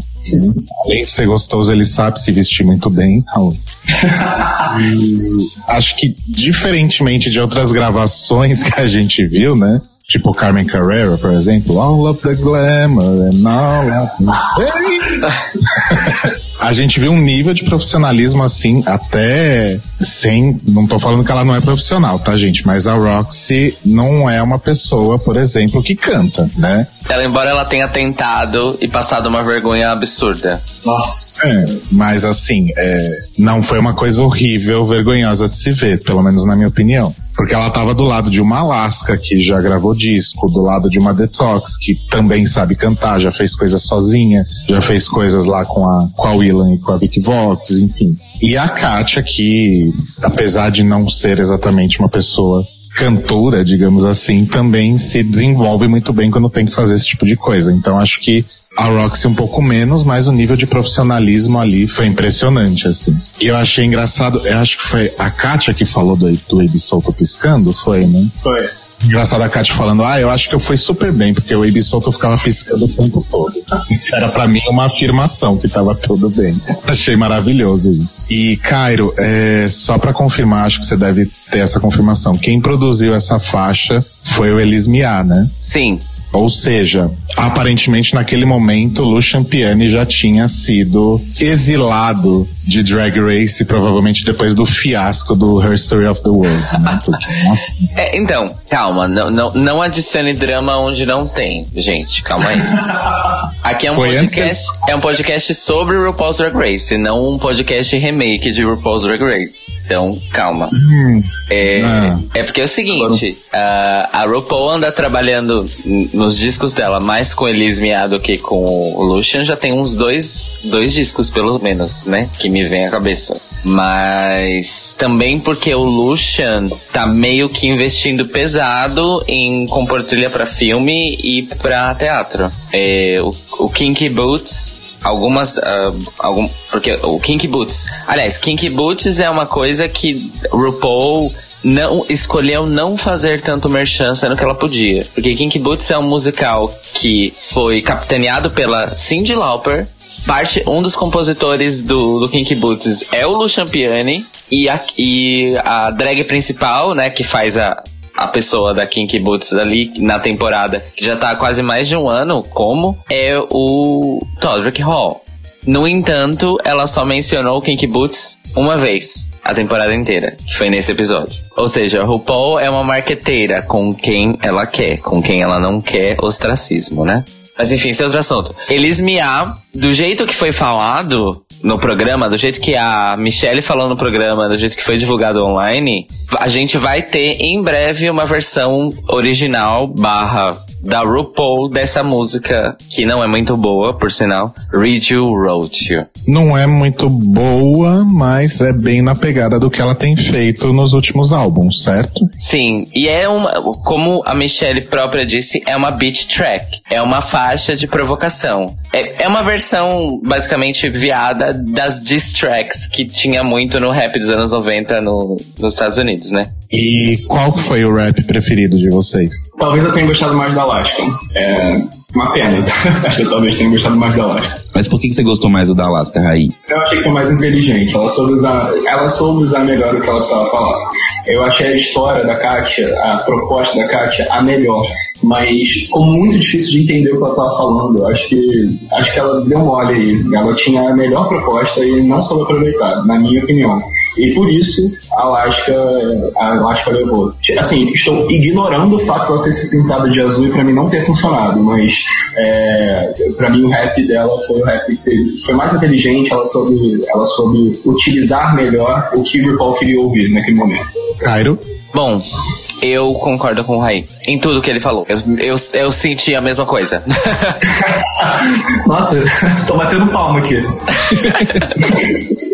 Além de ser gostoso, ele sabe se vestir muito bem, acho que, diferentemente de outras gravações que a gente viu, né? Tipo Carmen Carrera, por exemplo, All of the Glamour and All of the... a gente vê um nível de profissionalismo assim, até sem. Não tô falando que ela não é profissional, tá, gente? Mas a Roxy não é uma pessoa, por exemplo, que canta, né? Ela, embora ela tenha tentado e passado uma vergonha absurda. Nossa. É, mas assim, é, não foi uma coisa horrível, vergonhosa de se ver, pelo menos na minha opinião. Porque ela tava do lado de uma Alaska, que já gravou disco, do lado de uma Detox, que também sabe cantar, já fez coisas sozinha, já fez coisas lá com a, com a Willan e com a Vicky Vox, enfim. E a Katia, que apesar de não ser exatamente uma pessoa cantora, digamos assim, também se desenvolve muito bem quando tem que fazer esse tipo de coisa. Então acho que a Roxy um pouco menos, mas o nível de profissionalismo ali foi impressionante, assim. E eu achei engraçado, eu acho que foi a Kátia que falou do, do Solto Piscando, foi, né? Foi. Engraçado a Kátia falando, ah, eu acho que eu fui super bem, porque o Abe Solto ficava piscando o tempo todo. Isso era para mim uma afirmação que tava tudo bem. Achei maravilhoso isso. E, Cairo, é, só para confirmar, acho que você deve ter essa confirmação. Quem produziu essa faixa foi o Elis Mia, né? Sim, Ou seja, aparentemente naquele momento, Lucian Piani já tinha sido exilado de Drag Race, provavelmente depois do fiasco do Her Story of the World, né? Porque, nossa, É, então, calma, não, não, não adicione drama onde não tem, gente, calma aí. Aqui é um Foi podcast, é um podcast sobre RuPaul's Drag Race, não um podcast remake de RuPaul's Drag Race. Então, calma. É, Ah. é porque é o seguinte, a, a RuPaul anda trabalhando nos discos dela mais com Elise Mia do que com o Lucian, já tem uns dois, dois discos pelo menos, né, que me vem à cabeça. Mas também porque o Lucian tá meio que investindo pesado em compor trilha pra filme e pra teatro. É, o, o Kinky Boots algumas ah, algum porque o Kinky Boots aliás Kinky Boots é uma coisa que RuPaul não escolheu não fazer tanto merchan sendo que ela podia. Porque Kinky Boots é um musical que foi capitaneado pela Cyndi Lauper. Parte um dos compositores do, do Kinky Boots é o Lucian Piani e a, e a drag principal né que faz a a pessoa da Kinky Boots ali na temporada, que já tá há quase mais de um ano, como é o Todrick Hall. No entanto, ela só mencionou Kinky Boots uma vez, a temporada inteira, que foi nesse episódio. Ou seja, RuPaul é uma marqueteira com quem ela quer, com quem ela não quer ostracismo, né? Mas enfim, esse é outro assunto. Elis Mia, do jeito que foi falado no programa, do jeito que a Michelle falou no programa, do jeito que foi divulgado online, a gente vai ter em breve uma versão original barra da RuPaul dessa música, que não é muito boa, por sinal, Read You Wrote You. não é muito boa, mas é bem na pegada do que ela tem feito nos últimos álbuns, certo? Sim, e é uma, como a Michelle própria disse, é uma beat track. É uma faixa de provocação. É, é uma versão basicamente viada das diss tracks que tinha muito no rap dos anos 90 no, nos Estados Unidos, né? E qual que foi o rap preferido de vocês? Talvez eu tenha gostado mais da Alaska. É uma pena. Acho que eu talvez tenha gostado mais da Alaska. Mas por que que você gostou mais do da Alaska, Raí? Eu achei que foi mais inteligente. Ela soube usar, ela soube usar melhor o que ela precisava falar. Eu achei a história da Kátia, a proposta da Kátia, a melhor. Mas ficou muito difícil de entender o que ela estava falando. Eu acho que, acho que ela deu mole aí. Ela tinha a melhor proposta e não soube aproveitar, na minha opinião. E por isso a Alaska, a Alaska levou. Assim, estou ignorando o fato de ela ter se pintado de azul e pra mim não ter funcionado, mas é, para mim o rap dela foi o rap que foi mais inteligente, ela soube, ela soube utilizar melhor o que o RuPaul queria ouvir naquele momento. Cairo? Bom, eu concordo com o Raí. Em tudo que ele falou. Eu, eu, eu senti a mesma coisa. Nossa, tô batendo palma aqui.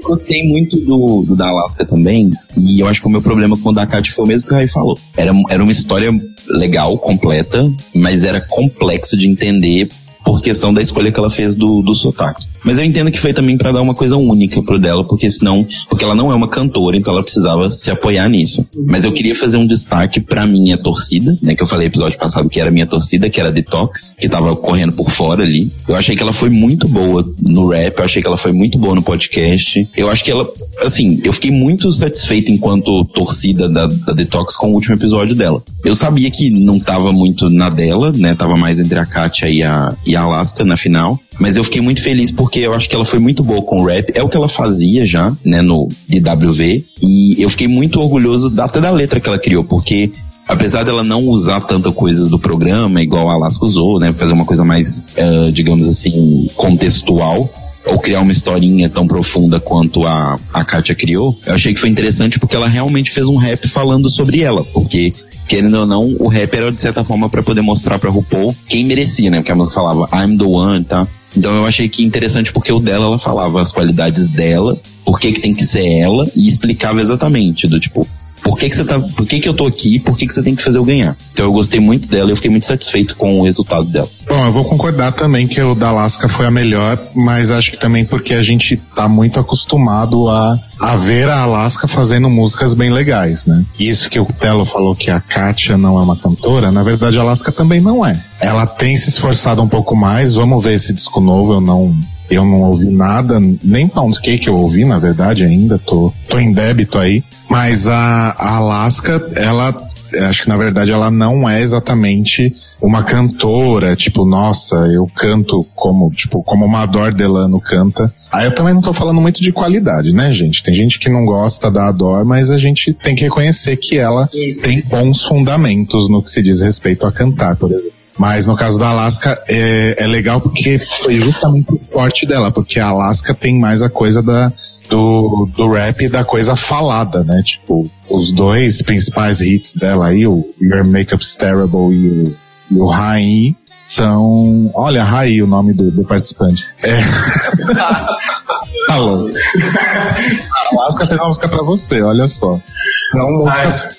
Gostei muito do, do da Alaska também. E eu acho que o meu problema com o da Kat foi o mesmo que o Raí falou. Era, era uma história legal, completa, mas era complexo de entender por questão da escolha que ela fez do, do sotaque. Mas eu entendo que foi também para dar uma coisa única pro dela, porque senão, porque ela não é uma cantora, então ela precisava se apoiar nisso. Mas eu queria fazer um destaque pra minha torcida, né, que eu falei episódio passado que era minha torcida, que era a Detox, que tava correndo por fora ali. Eu achei que ela foi muito boa no rap, eu achei que ela foi muito boa no podcast. Eu acho que ela, assim, eu fiquei muito satisfeito enquanto torcida da, da Detox com o último episódio dela. Eu sabia que não tava muito na dela, né, tava mais entre a Katia e a, e a Alaska na final. Mas eu fiquei muito feliz porque eu acho que ela foi muito boa com o rap. É o que ela fazia já, né, no DWV. E eu fiquei muito orgulhoso até da letra que ela criou, porque apesar dela não usar tanta coisas do programa, igual a Alaska usou, né, fazer uma coisa mais, eh, digamos assim, contextual, ou criar uma historinha tão profunda quanto a, a Katia criou, eu achei que foi interessante porque ela realmente fez um rap falando sobre ela, porque querendo ou não, o rap era de certa forma para poder mostrar pra RuPaul quem merecia, né? Porque a música falava I'm the one, tá? Então eu achei que interessante porque o dela ela falava as qualidades dela, por que que tem que ser ela e explicava exatamente do tipo por que, que você tá. Por que, que eu tô aqui? Por que, que você tem que fazer eu ganhar? Então eu gostei muito dela e eu fiquei muito satisfeito com o resultado dela. Bom, eu vou concordar também que o da Alaska foi a melhor, mas acho que também porque a gente tá muito acostumado a, a ver a Alaska fazendo músicas bem legais, né? Isso que o Telo falou que a Katia não é uma cantora, na verdade a Alaska também não é. Ela tem se esforçado um pouco mais, vamos ver esse disco novo, eu não eu não ouvi nada, nem Pound Cake eu ouvi, na verdade, ainda, tô, tô em débito aí. Mas a, a Alaska, ela, acho que na verdade ela não é exatamente uma cantora, tipo, nossa, eu canto como, tipo, como uma Ador Delano canta. Aí eu também não tô falando muito de qualidade, né, gente? Tem gente que não gosta da Ador, mas a gente tem que reconhecer que ela tem bons fundamentos no que se diz respeito a cantar, por exemplo. Mas no caso da Alaska é, é legal porque foi justamente o forte dela, porque a Alaska tem mais a coisa da, do, do rap e da coisa falada, né? Tipo, os dois principais hits dela aí, o Your Makeup's Terrible e o, e o Rain, são. Olha, Raí, o nome do, do participante. É. Falou. A Alaska fez uma música pra você, olha só. São músicas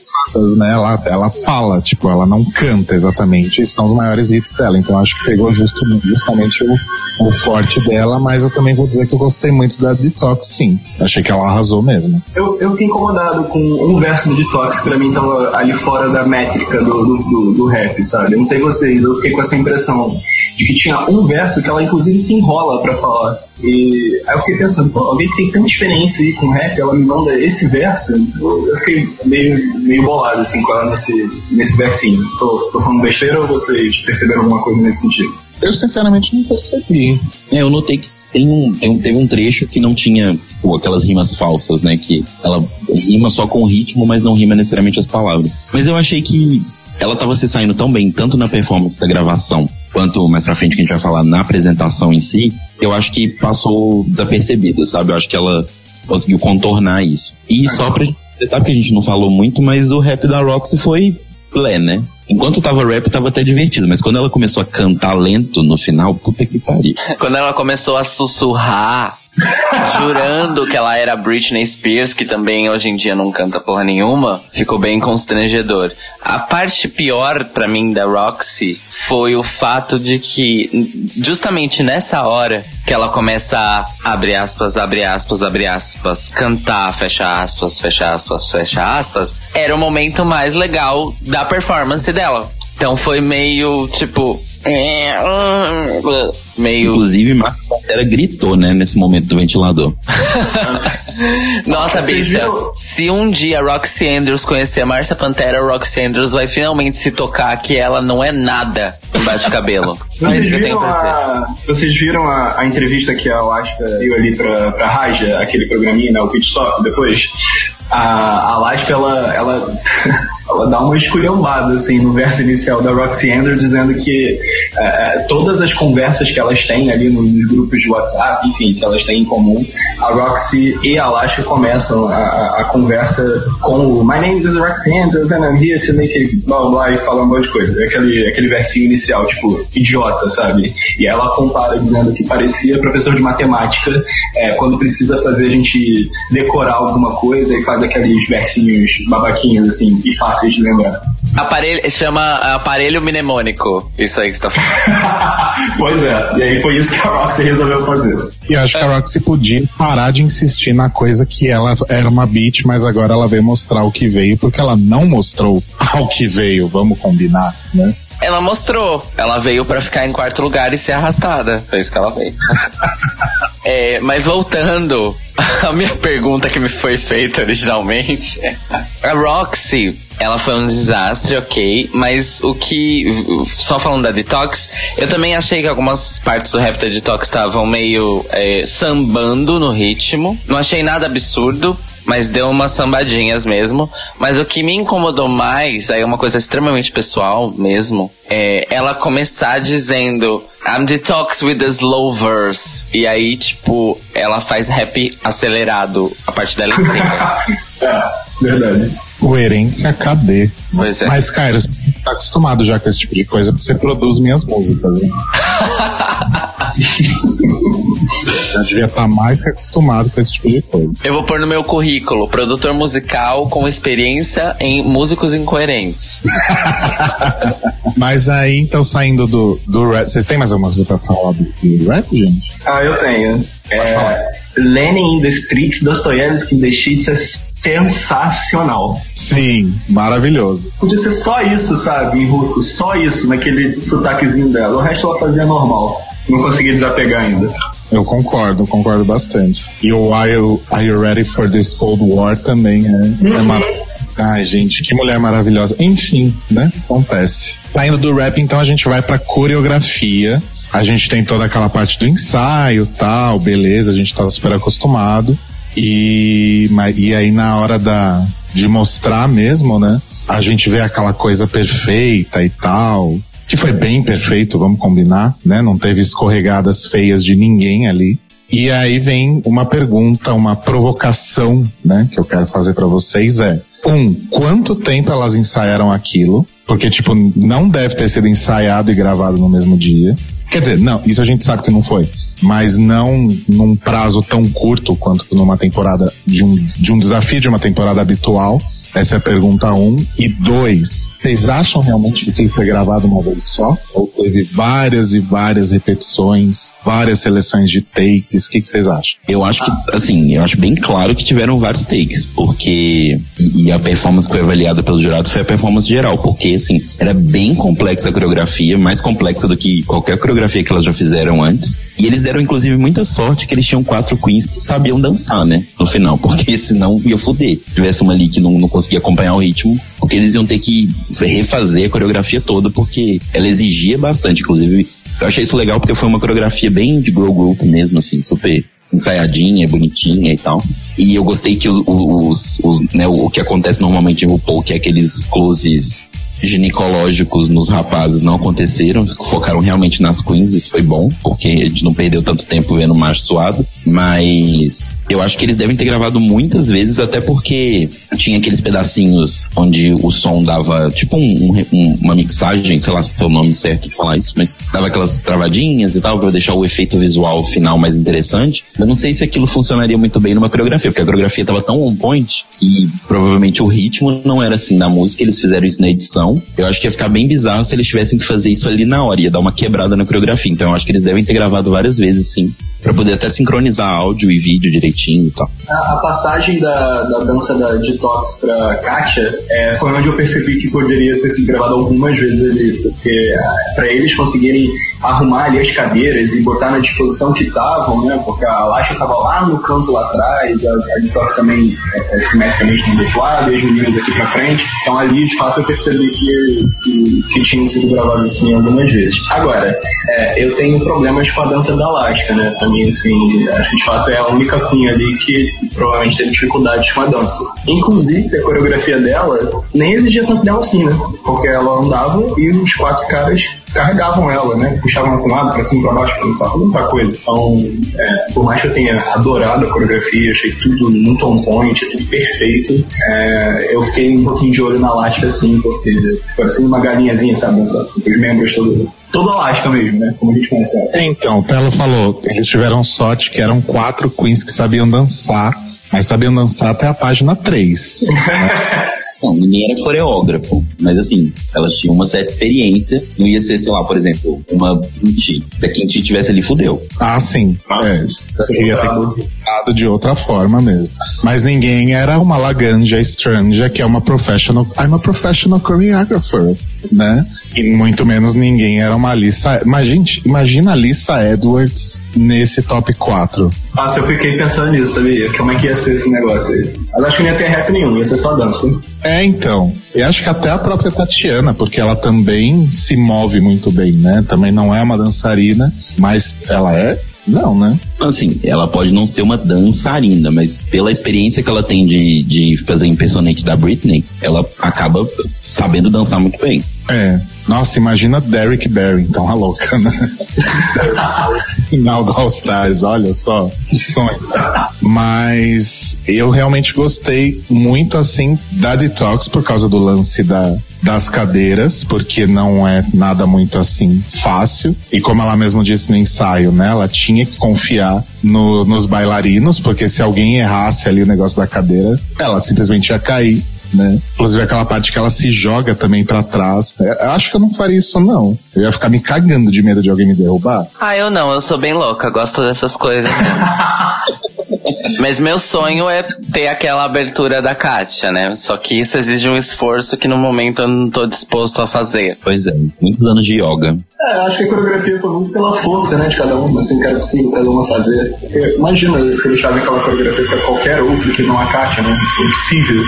né? Ela, ela fala, tipo, ela não canta exatamente, são os maiores hits dela. Então acho que pegou justo, justamente o, o forte dela, mas eu também vou dizer que eu gostei muito da Detox, sim. Achei que ela arrasou mesmo. Eu, eu fiquei incomodado com um verso do Detox que pra mim tava ali fora da métrica do, do, do, do rap, sabe? Eu não sei vocês, eu fiquei com essa impressão de que tinha um verso que ela inclusive se enrola para falar. E aí eu fiquei pensando, pô, alguém que tem tanta experiência aí com rap, ela me manda esse verso, eu, fiquei meio, meio bolado assim com ela nesse, nesse versinho. Tô, tô falando besteira ou vocês perceberam alguma coisa nesse sentido? Eu sinceramente não percebi. É, eu notei que tem um, tem um, teve um trecho que não tinha pô, aquelas rimas falsas, né? Que ela rima só com o ritmo, mas não rima necessariamente as palavras. Mas eu achei que ela estava se saindo tão bem, tanto na performance da gravação, quanto mais pra frente que a gente vai falar na apresentação em si, eu acho que passou desapercebido, sabe? Eu acho que ela conseguiu contornar isso. E só pra detalhe que a gente não falou muito, mas o rap da Roxy foi plé, né? Enquanto tava rap, tava até divertido, mas quando ela começou a cantar lento no final, puta que pariu. quando ela começou a sussurrar jurando que ela era Britney Spears, que também hoje em dia não canta porra nenhuma, ficou bem constrangedor. A parte pior para mim da Roxy foi o fato de que justamente nessa hora que ela começa a abre aspas, abre aspas, abre aspas, cantar, fecha aspas, fecha aspas, fecha aspas, era o momento mais legal da performance dela. Então foi meio tipo. É, meio. Inclusive, Márcia Pantera gritou, né, nesse momento do ventilador. Nossa, bicha, se um dia Roxy Andrews conhecer a Márcia Pantera, Roxy Andrews vai finalmente se tocar que ela não é nada embaixo de cabelo. Vocês viram, a, vocês viram a, a, entrevista que a Alaska deu ali pra, pra Raja, aquele programinha, né, o Pit Stop, depois? A, a Laspa, ela, ela, ela dá uma esculhambada, assim, no verso inicial da Roxy Andrews, dizendo que é, é, todas as conversas que elas têm ali nos grupos de WhatsApp, enfim, que elas têm em comum, a Roxy e a Alaska começam a, a, conversa com o My name is Roxy Andrews and I'm here to make blá blá e fala um monte de coisa. Aquele, aquele versinho inicial, tipo, idiota, sabe? E ela compara dizendo que parecia professor de matemática é, quando precisa fazer a gente decorar alguma coisa e faz aqueles versinhos babaquinhos, assim, e fáceis de lembrar. Aparelho, chama aparelho mnemônico, isso aí que você tá falando. pois é, e aí foi isso que a Roxy resolveu fazer. E acho que a Roxy podia parar de insistir na coisa que ela era uma beat, mas agora ela veio mostrar o que veio, porque ela não mostrou ao que veio, vamos combinar, né? Ela mostrou. Ela veio para ficar em quarto lugar e ser arrastada. Foi isso que ela veio. é, mas voltando a minha pergunta que me foi feita originalmente. A Roxy, ela foi um desastre, ok. Mas o que. Só falando da Detox, eu também achei que algumas partes do rap da Detox estavam meio é, sambando no ritmo. Não achei nada absurdo mas deu umas sambadinhas mesmo. Mas o que me incomodou mais, aí é uma coisa extremamente pessoal mesmo, é ela começar dizendo I'm detox with the slow verse. E aí, tipo, ela faz rap acelerado a parte dela inteira. é, verdade. Coerência, cadê? Pois é. Mas, Cairo, você tá acostumado já com esse tipo de coisa, porque você produz minhas músicas, né? Já devia estar mais que acostumado com esse tipo de coisa. Eu vou pôr no meu currículo, produtor musical com experiência em músicos incoerentes. Mas aí, então, saindo do, do rap, vocês têm mais alguma coisa pra falar do, do rap, gente? Ah, eu tenho. É, Lenin in the Streets, Dostoyevsky in the Sheets é sensacional. Sim, maravilhoso. Podia ser só isso, sabe, em russo, só isso, naquele sotaquezinho dela. O resto ela fazia normal. Não consegui desapegar ainda. Eu concordo, concordo bastante. E o Are You, Are you Ready for This Cold War também é, é maravilhoso. Ai, gente, que mulher maravilhosa. Enfim, né? Acontece. Saindo do rap, então a gente vai pra coreografia. A gente tem toda aquela parte do ensaio, tal, beleza, a gente tá super acostumado. E, e aí na hora da, de mostrar mesmo, né? A gente vê aquela coisa perfeita e tal. Que foi bem perfeito, vamos combinar, né? Não teve escorregadas feias de ninguém ali. E aí vem uma pergunta, uma provocação, né? Que eu quero fazer pra vocês é: um, quanto tempo elas ensaiaram aquilo? Porque, tipo, não deve ter sido ensaiado e gravado no mesmo dia. Quer dizer, não, isso a gente sabe que não foi. Mas não num prazo tão curto quanto numa temporada, de um, de um desafio de uma temporada habitual. Essa é a pergunta um. E dois, vocês acham realmente que ele foi gravado uma vez só? Ou teve várias e várias repetições, várias seleções de takes? O que que vocês acham? Eu acho que, assim, eu acho bem claro que tiveram vários takes, porque. E, e a performance que foi avaliada pelo jurado foi a performance geral, porque, assim, era bem complexa a coreografia, mais complexa do que qualquer coreografia que elas já fizeram antes. E eles deram, inclusive, muita sorte que eles tinham quatro queens que sabiam dançar, né? No final, porque senão ia foder. Se tivesse uma ali que não, não conseguia acompanhar o ritmo, porque eles iam ter que refazer a coreografia toda, porque ela exigia bastante, inclusive. Eu achei isso legal porque foi uma coreografia bem de girl group mesmo, assim, super ensaiadinha, bonitinha e tal. E eu gostei que os, os, os- né, o que acontece normalmente em RuPaul, que é aqueles closes ginecológicos nos rapazes não aconteceram, focaram realmente nas queens, isso foi bom, porque a gente não perdeu tanto tempo vendo o macho suado, mas eu acho que eles devem ter gravado muitas vezes, até porque tinha aqueles pedacinhos onde o som dava tipo um- um- uma mixagem, sei lá se é o nome certo de falar isso, mas dava aquelas travadinhas e tal, pra deixar o efeito visual final mais interessante. Eu não sei se aquilo funcionaria muito bem numa coreografia, porque a coreografia tava tão on point e provavelmente o ritmo não era assim na música, eles fizeram isso na edição. Eu acho que ia ficar bem bizarro se eles tivessem que fazer isso ali na hora, ia dar uma quebrada na coreografia. Então eu acho que eles devem ter gravado várias vezes, sim, pra poder até sincronizar áudio e vídeo direitinho e tal. A, a passagem da, da dança da Detox pra Katia é, foi onde eu percebi que poderia ter sido gravado algumas vezes ali, porque ah, pra eles conseguirem arrumar ali as cadeiras e botar na disposição que estavam, né? Porque a Lasha tava lá no canto lá atrás, a, a Detox também é, é, simetricamente no outro lado, e as meninas aqui pra frente. Então ali, de fato, eu percebi que, que, que tinham sido gravados assim algumas vezes. Agora, é, eu tenho problemas com a dança da Lasca, né? Pra mim, assim, acho que de fato é a única queen ali que provavelmente teve dificuldades com a dança. Inclusive, a coreografia dela nem exigia tanto dela assim, né? Porque ela andava e os quatro caras carregavam ela, né? Puxavam ela para um lado, pra cima, pra baixo, pra fazer muita coisa. Então, é, por mais que eu tenha adorado a coreografia, achei tudo muito on point, tudo perfeito, é, eu fiquei um pouquinho de olho na Lasca, assim, porque parecia uma galinhazinha, sabe? Assim, com os membros todos. Toda Lasca mesmo, né? Como a gente conhece ela. Então, o Telo falou, eles tiveram sorte que eram quatro queens que sabiam dançar, mas sabiam dançar até a página 3. Não, ninguém era coreógrafo, mas assim, elas tinham uma certa experiência. Não ia ser, sei lá, por exemplo, uma Quinti. Se a Quinti tivesse ali, fudeu. Ah, sim. É, ia ter que dado de outra forma mesmo. Mas ninguém era uma Laganja Stranja, que é uma professional. I'm a professional choreographer, né? E muito menos ninguém era uma Alissa. Mas, gente, imagina a Alissa Edwards nesse top 4. Nossa, eu fiquei pensando nisso, sabia? Como é que ia ser esse negócio aí? Mas acho que não ia ter rap nenhum, ia ser só dança. É, então. Eu acho que até a própria Tatiana, porque ela também se move muito bem, né? Também não é uma dançarina, mas ela é. Não, né? Assim, ela pode não ser uma dançarina, mas pela experiência que ela tem de, de fazer impersonante da Britney, ela acaba sabendo dançar muito bem. É. Nossa, imagina Derek Barry, então a louca, né? Final do All Stars, olha só, que sonho. Mas eu realmente gostei muito assim da Detox por causa do lance da, das cadeiras, porque não é nada muito assim fácil. E como ela mesmo disse no ensaio, né? Ela tinha que confiar no, nos bailarinos, porque se alguém errasse ali o negócio da cadeira, ela simplesmente ia cair né? Inclusive aquela parte que ela se joga também para trás. É, eu acho que eu não faria isso, não. Eu ia ficar me cagando de medo de alguém me derrubar. Ah, eu não, eu sou bem louca, gosto dessas coisas Mas meu sonho é ter aquela abertura da Kátia, né? Só que isso exige um esforço que no momento eu não tô disposto a fazer. Pois é, muitos anos de yoga. É, acho que a coreografia foi muito pela força, né, de cada um, assim, que era possível cada uma fazer. Porque, imagina se deixava aquela coreografia pra qualquer outro que não a Kátia, né? Isso é impossível.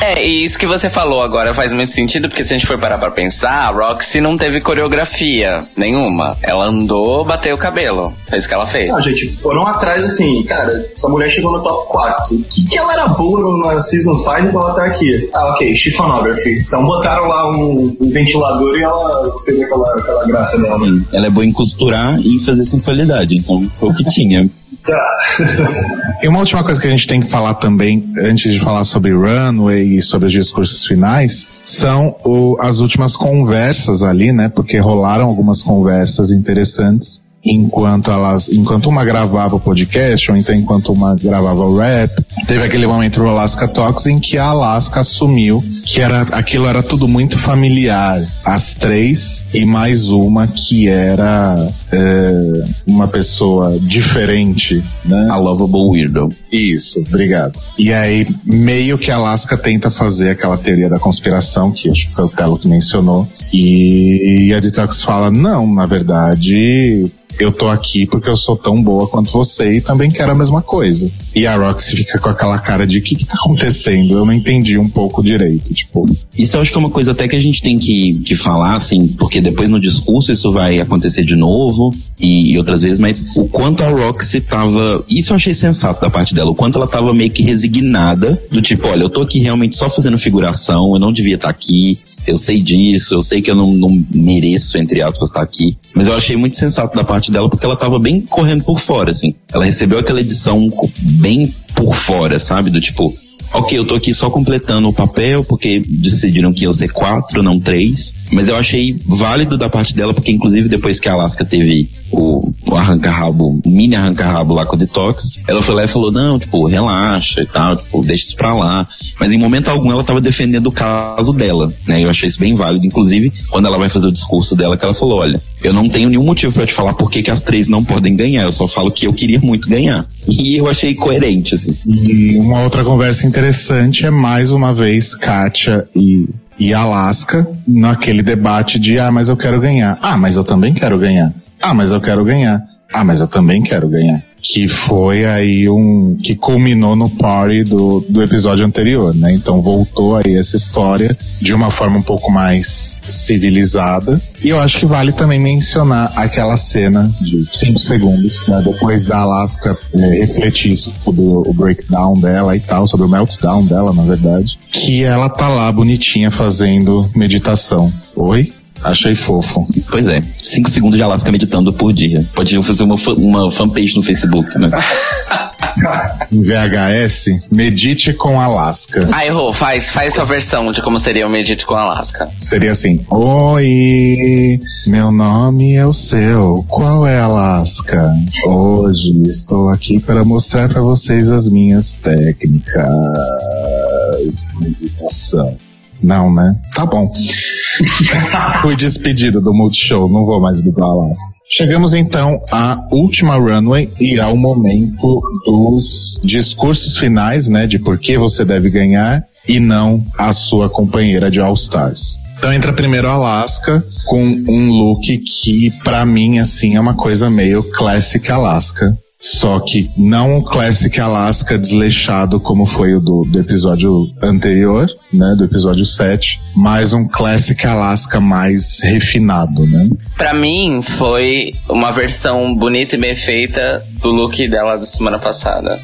É, e isso que você falou agora faz muito sentido, porque se a gente for parar pra pensar, a Roxy não teve coreografia nenhuma. Ela andou, bateu o cabelo. Foi isso que ela fez. Não, gente, foram atrás assim, cara, essa mulher chegou no top 4. O que, que ela era boa na Season 5 pra ela estar aqui? Ah, ok, chiffonography. Então botaram lá um, um ventilador e ela fez aquela, aquela graça dela. Né? Ela é boa em costurar e fazer sensualidade, então foi o que tinha. Tá. e uma última coisa que a gente tem que falar também, antes de falar sobre Runway e sobre os discursos finais, são o, as últimas conversas ali, né? Porque rolaram algumas conversas interessantes enquanto elas, enquanto uma gravava o podcast, ou então enquanto uma gravava o rap, teve aquele momento no Alaska Talks em que a Alaska assumiu que era, aquilo era tudo muito familiar. As três e mais uma que era é, uma pessoa diferente, né? A Lovable Weirdo. Isso, obrigado. E aí, meio que a Alaska tenta fazer aquela teoria da conspiração, que acho que foi o Telo que mencionou, e a Detox fala, não, na verdade, eu tô aqui porque eu sou tão boa quanto você e também quero a mesma coisa. E a Roxy fica com aquela cara de o que que tá acontecendo? Eu não entendi um pouco direito, tipo. Isso eu acho que é uma coisa até que a gente tem que, que falar, assim, porque depois no discurso isso vai acontecer de novo e, e outras vezes, mas o quanto a Roxy tava. Isso eu achei sensato da parte dela, o quanto ela tava meio que resignada, do tipo, olha, eu tô aqui realmente só fazendo figuração, eu não devia estar tá aqui, eu sei disso, eu sei que eu não, não mereço, entre aspas, estar aqui. Mas eu achei muito sensato da parte dela, porque ela tava bem correndo por fora, assim. Ela recebeu aquela edição bem por fora, sabe? Do tipo, ok, eu tô aqui só completando o papel, porque decidiram que ia ser quatro, não três. Mas eu achei válido da parte dela, porque inclusive depois que a Alaska teve o, o arranca-rabo, mini arranca-rabo lá com o Detox, ela foi lá e falou, não, tipo, relaxa e tal, tipo, deixa isso pra lá. Mas em momento algum ela tava defendendo o caso dela, né? Eu achei isso bem válido. Inclusive, quando ela vai fazer o discurso dela, que ela falou, olha, eu não tenho nenhum motivo para te falar por que as três não podem ganhar, eu só falo que eu queria muito ganhar. E eu achei coerente, assim. E uma outra conversa interessante é mais uma vez Kátia e e Alaska naquele debate de ah, mas eu quero ganhar. Ah, mas eu também quero ganhar. Ah, mas eu quero ganhar. Ah, mas eu também quero ganhar que foi aí um que culminou no party do, do episódio anterior, né? Então voltou aí essa história de uma forma um pouco mais civilizada. E eu acho que vale também mencionar aquela cena de 5 segundos, né? Depois da Alaska é, refletir sobre o breakdown dela e tal, sobre o meltdown dela, na verdade, que ela tá lá bonitinha fazendo meditação. Oi? Achei fofo. Pois é, cinco segundos de Alaska meditando por dia. Pode fazer uma, uma fanpage no Facebook, né? VHS, medite com Alaska. Ah, errou. Faz, faz sua versão de como seria o Medite com Alaska. Seria assim: Oi, meu nome é o seu. Qual é Alaska? Hoje estou aqui para mostrar para vocês as minhas técnicas de meditação. Não, né? Tá bom. Fui despedido do Multishow, não vou mais dublar Alaska. Chegamos então à última runway e ao momento dos discursos finais, né, de por que você deve ganhar e não a sua companheira de All Stars. Então entra primeiro a Alaska com um look que para mim assim é uma coisa meio classic Alaska. Só que não o Classic Alaska desleixado como foi o do, do episódio anterior, né? Do episódio 7, mas um Classic Alaska mais refinado, né? Pra mim, foi uma versão bonita e bem feita do look dela da semana passada.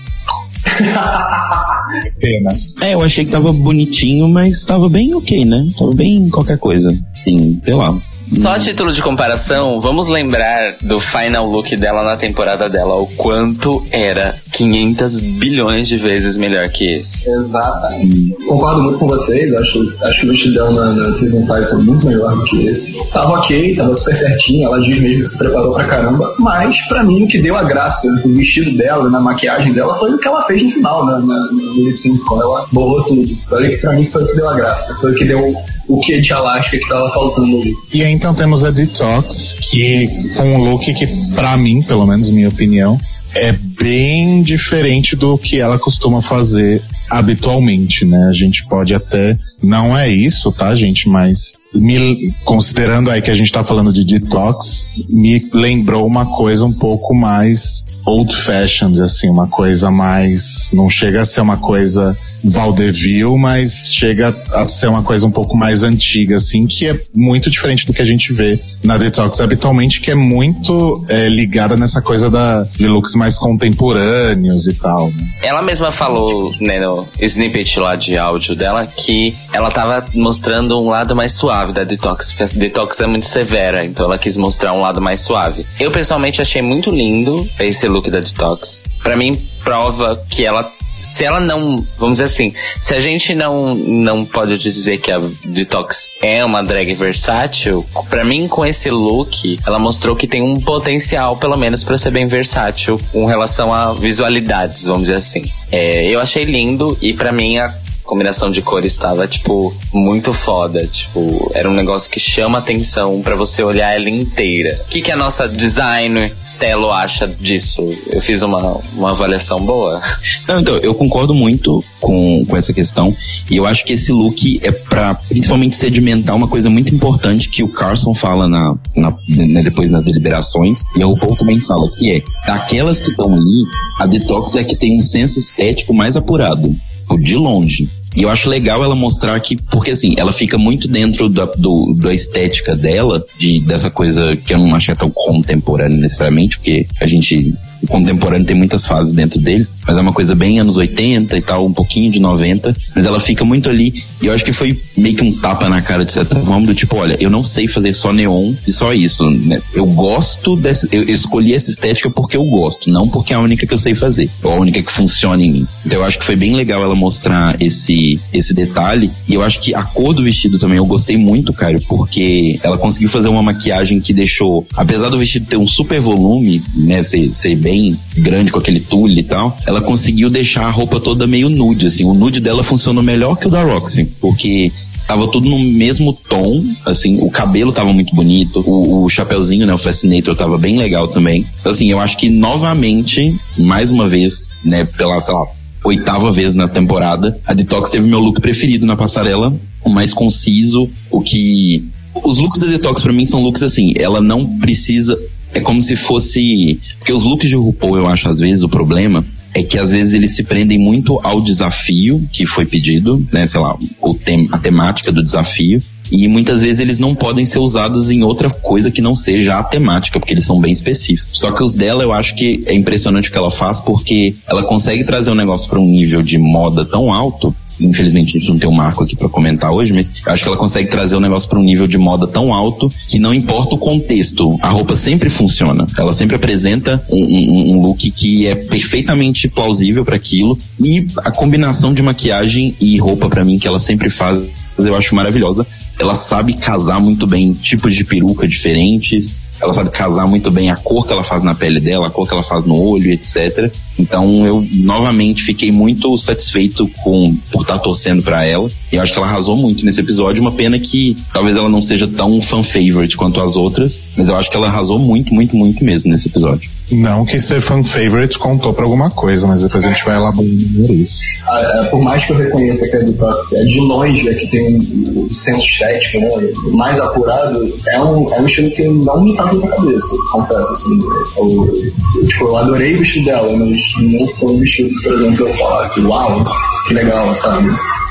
Apenas. É, eu achei que tava bonitinho, mas tava bem ok, né? Tava bem qualquer coisa. Sim, sei lá. Só a título de comparação, vamos lembrar do final look dela na temporada dela, o quanto era 500 bilhões de vezes melhor que esse. Exatamente. Concordo muito com vocês, acho, acho que o vestido dela na, na Season 5 foi muito melhor do que esse. Tava ok, tava super certinho, ela diz mesmo que se preparou pra caramba, mas pra mim o que deu a graça no vestido dela, na maquiagem dela, foi o que ela fez no final, né, na, no lip sync, quando ela borrou tudo. Foi que pra mim foi o que deu a graça, foi o que deu o que de Alaska que tava faltando ali. E aí, então temos a Detox, que com um look que, pra mim, pelo menos minha opinião, é bem diferente do que ela costuma fazer habitualmente, né? A gente pode até. Não é isso, tá, gente? Mas me, considerando aí que a gente tá falando de detox, me lembrou uma coisa um pouco mais old fashioned, assim, uma coisa mais. Não chega a ser uma coisa vaudeville, mas chega a ser uma coisa um pouco mais antiga, assim, que é muito diferente do que a gente vê na Detox habitualmente, que é muito é, ligada nessa coisa da, de looks mais contemporâneos e tal. Né? Ela mesma falou, né, no snippet lá de áudio dela, que ela tava mostrando um lado mais suave da Detox, Detox é muito severa, então ela quis mostrar um lado mais suave. Eu pessoalmente achei muito lindo esse look da Detox. Para mim, prova que ela se ela não, vamos dizer assim, se a gente não não pode dizer que a Detox é uma drag versátil, para mim com esse look, ela mostrou que tem um potencial, pelo menos para ser bem versátil com relação a visualidades, vamos dizer assim. É, eu achei lindo e para mim a combinação de cores estava, tipo, muito foda. Tipo, era um negócio que chama atenção para você olhar ela inteira. O que, que a nossa designer Telo acha disso? Eu fiz uma, uma avaliação boa? Não, então, eu concordo muito com, com essa questão. E eu acho que esse look é para principalmente sedimentar uma coisa muito importante que o Carson fala na, na né, depois nas deliberações. E a RuPaul também fala que é daquelas que estão ali, a Detox é que tem um senso estético mais apurado. De longe. E eu acho legal ela mostrar que, porque assim, ela fica muito dentro da, do, da estética dela, de, dessa coisa que eu não achei tão contemporânea necessariamente, porque a gente o contemporâneo tem muitas fases dentro dele, mas é uma coisa bem anos 80 e tal, um pouquinho de 90, mas ela fica muito ali. E eu acho que foi meio que um tapa na cara de certa forma, do tipo, olha, eu não sei fazer só neon e só isso, né? Eu gosto dessa, eu escolhi essa estética porque eu gosto, não porque é a única que eu sei fazer, ou a única que funciona em mim. Então eu acho que foi bem legal ela mostrar esse, esse detalhe, e eu acho que a cor do vestido também eu gostei muito, cara, porque ela conseguiu fazer uma maquiagem que deixou, apesar do vestido ter um super volume, né, ser, ser bem grande com aquele tule e tal, ela conseguiu deixar a roupa toda meio nude, assim. O nude dela funcionou melhor que o da Roxy, porque tava tudo no mesmo tom, assim, o cabelo tava muito bonito, o, o chapeuzinho, né, o Fascinator tava bem legal também. Então, assim, eu acho que novamente, mais uma vez, né, pela, sei lá, oitava vez na temporada, a Detox teve meu look preferido na passarela, o mais conciso, o que os looks da Detox para mim são looks assim, ela não precisa é como se fosse. Porque os looks de RuPaul, eu acho, às vezes, o problema é que às vezes eles se prendem muito ao desafio que foi pedido, né? Sei lá, o tem, a temática do desafio. E muitas vezes eles não podem ser usados em outra coisa que não seja a temática, porque eles são bem específicos. Só que os dela eu acho que é impressionante o que ela faz, porque ela consegue trazer um negócio para um nível de moda tão alto infelizmente a gente não tem um marco aqui para comentar hoje, mas acho que ela consegue trazer o negócio para um nível de moda tão alto que não importa o contexto, a roupa sempre funciona. Ela sempre apresenta um, um, um look que é perfeitamente plausível para aquilo e a combinação de maquiagem e roupa para mim que ela sempre faz eu acho maravilhosa. Ela sabe casar muito bem tipos de peruca diferentes, ela sabe casar muito bem a cor que ela faz na pele dela, a cor que ela faz no olho, etc. Então eu novamente fiquei muito satisfeito com por estar torcendo para ela. E eu acho que ela arrasou muito nesse episódio. Uma pena que talvez ela não seja tão fan favorite quanto as outras, mas eu acho que ela arrasou muito, muito, muito mesmo nesse episódio. Não que ser fan favorite contou pra alguma coisa, mas depois a gente vai elaborar isso. Ah, é, por mais que eu reconheça que a Detox é de longe, é que tem o um senso estético né, mais apurado, é um, é um estilo que não me tá muito a cabeça, confesso. Assim, eu, tipo, eu adorei o vestido dela, mas não foi um vestido, por exemplo, eu falasse, uau, que legal, sabe?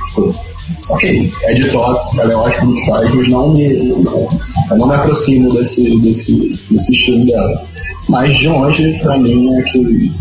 Tipo, ok, é detox, ela é ótima no que faz, mas não me, eu não me aproximo desse, desse, desse estilo dela. Mas de longe, pra mim, é que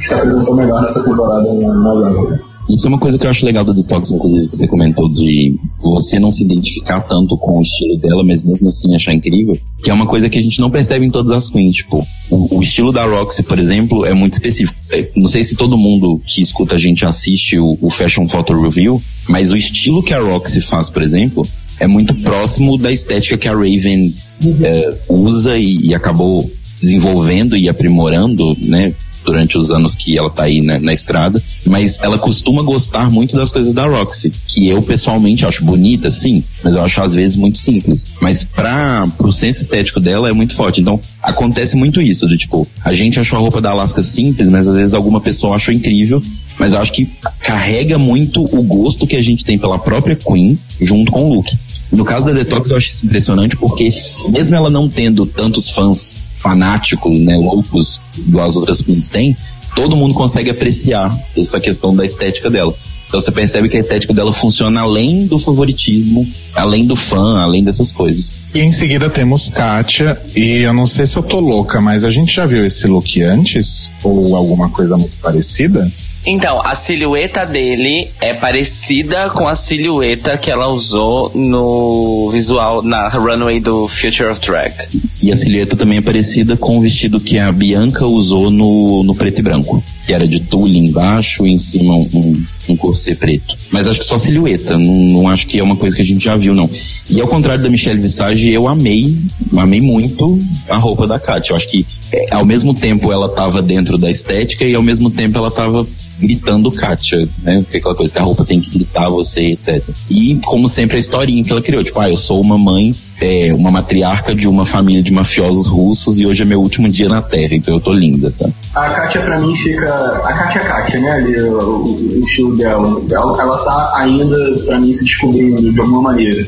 que se apresentou melhor nessa temporada na, na isso é uma coisa que eu acho legal da Detox, inclusive, que você comentou de você não se identificar tanto com o estilo dela, mas mesmo assim achar incrível. Que é uma coisa que a gente não percebe em todas as queens. Tipo, o, o estilo da Roxy, por exemplo, é muito específico. É, não sei se todo mundo que escuta a gente assiste o, o Fashion Photo Review, mas o estilo que a Roxy faz, por exemplo, é muito próximo da estética que a Raven uhum. é, usa e, e acabou desenvolvendo e aprimorando, né? Durante os anos que ela tá aí né, na estrada, mas ela costuma gostar muito das coisas da Roxy, que eu pessoalmente acho bonita, sim, mas eu acho às vezes muito simples. Mas para pro senso estético dela é muito forte. Então, acontece muito isso, de tipo, a gente achou a roupa da Alaska simples, mas às vezes alguma pessoa achou incrível, mas eu acho que carrega muito o gosto que a gente tem pela própria Queen junto com o look. No caso da Detox, eu acho isso impressionante porque, mesmo ela não tendo tantos fãs fanáticos, né, loucos, igual as outras queens têm, todo mundo consegue apreciar essa questão da estética dela. Então você percebe que a estética dela funciona além do favoritismo, além do fã, além dessas coisas. E em seguida temos Kátia, e eu não sei se eu tô louca, mas a gente já viu esse look antes? Ou alguma coisa muito parecida? Então, a silhueta dele é parecida com a silhueta que ela usou no visual, na runway do Future of Drag. E a silhueta também é parecida com o vestido que a Bianca usou no, no preto e branco. Que era de tule embaixo e em cima um, um corset preto. Mas acho que só silhueta, não, não acho que é uma coisa que a gente já viu, não. E ao contrário da Michelle Visage, eu amei, amei muito a roupa da Katia. Eu acho que é, ao mesmo tempo ela estava dentro da estética e ao mesmo tempo ela estava gritando Kátia, né? Porque aquela coisa que a roupa tem que gritar você, etc. E, como sempre, a historinha que ela criou. Tipo, ah, eu sou uma mãe é, uma matriarca de uma família de mafiosos russos e hoje é meu último dia na Terra, então eu tô linda, sabe? A Kátia pra mim fica. A Kátia é Kátia, né? Ali, o, o, estilo dela. Ela, ela tá ainda, pra mim, se descobrindo de alguma maneira.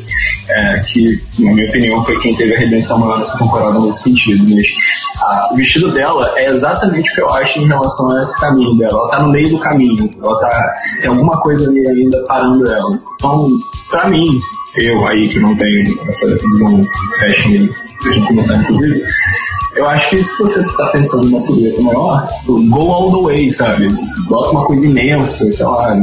É, que, na minha opinião, foi quem teve a redenção maior nessa temporada nesse sentido. Mas a, o vestido dela é exatamente o que eu acho em relação a esse caminho dela. Ela tá no meio do caminho. Ela tá. Tem alguma coisa ali ainda parando ela. Então, pra mim, eu aí que não tenho essa visão fashion, seja comentário inclusive, eu acho que se você tá pensando numa silhueta maior, go all the way, sabe? Bota uma coisa imensa, sei lá.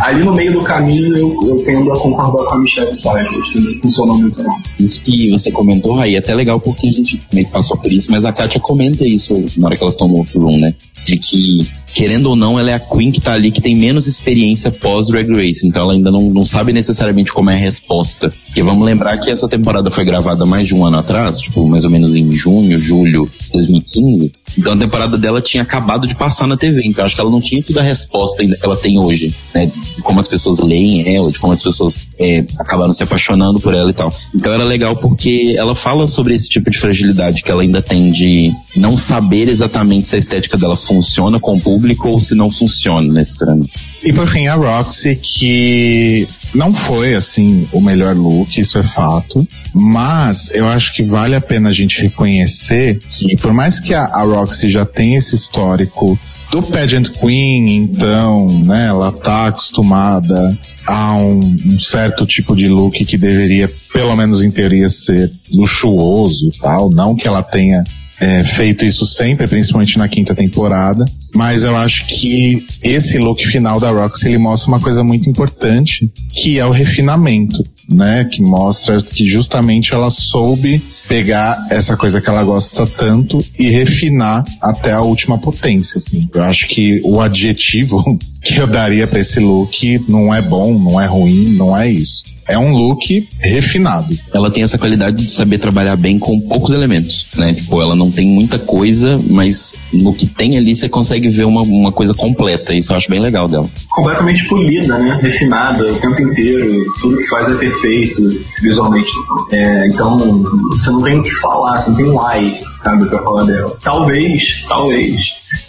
Ali no meio do caminho eu, eu tendo a concordar com a Michelle Sage, acho que não funciona muito não. Isso que você comentou aí é até legal porque a gente meio que passou por isso, mas a Kátia comenta isso na hora que elas estão no outro room, né? De que querendo ou não, ela é a Queen que tá ali que tem menos experiência pós Drag Race, então ela ainda não, não sabe necessariamente como é a resposta. Porque vamos lembrar que essa temporada foi gravada mais de um ano atrás, tipo, mais ou menos em junho, julho de 2015. Então a temporada dela tinha acabado de passar na TV, então acho que ela não tinha toda a resposta ainda que ela tem hoje, né? De como as pessoas leem ela, de como as pessoas é, acabaram se apaixonando por ela e tal. Então era legal porque ela fala sobre esse tipo de fragilidade que ela ainda tem de não saber exatamente se a estética dela funciona com o público ou se não funciona necessariamente. E por fim, a Roxy, que não foi, assim, o melhor look, isso é fato. Mas eu acho que vale a pena a gente reconhecer que, por mais que a, a Roxy já tenha esse histórico do Pageant Queen, então, né, ela tá acostumada a um, um, certo tipo de look que deveria, pelo menos em teoria, ser luxuoso e tal. Não que ela tenha é, feito isso sempre, principalmente na quinta temporada. Mas eu acho que esse look final da Roxy ele mostra uma coisa muito importante, que é o refinamento, né? Que mostra que justamente ela soube pegar essa coisa que ela gosta tanto e refinar até a última potência, assim. Eu acho que o adjetivo que eu daria para esse look não é bom, não é ruim, não é isso é um look refinado. Ela tem essa qualidade de saber trabalhar bem com poucos elementos, né? Tipo, ela não tem muita coisa, mas no que tem ali você consegue ver uma, uma coisa completa. Isso eu acho bem legal dela. Completamente polida, né? Refinada o tempo inteiro. Tudo que faz é perfeito visualmente. É, então, você não tem o que falar, você não tem um ai, sabe, pra falar dela. Talvez, talvez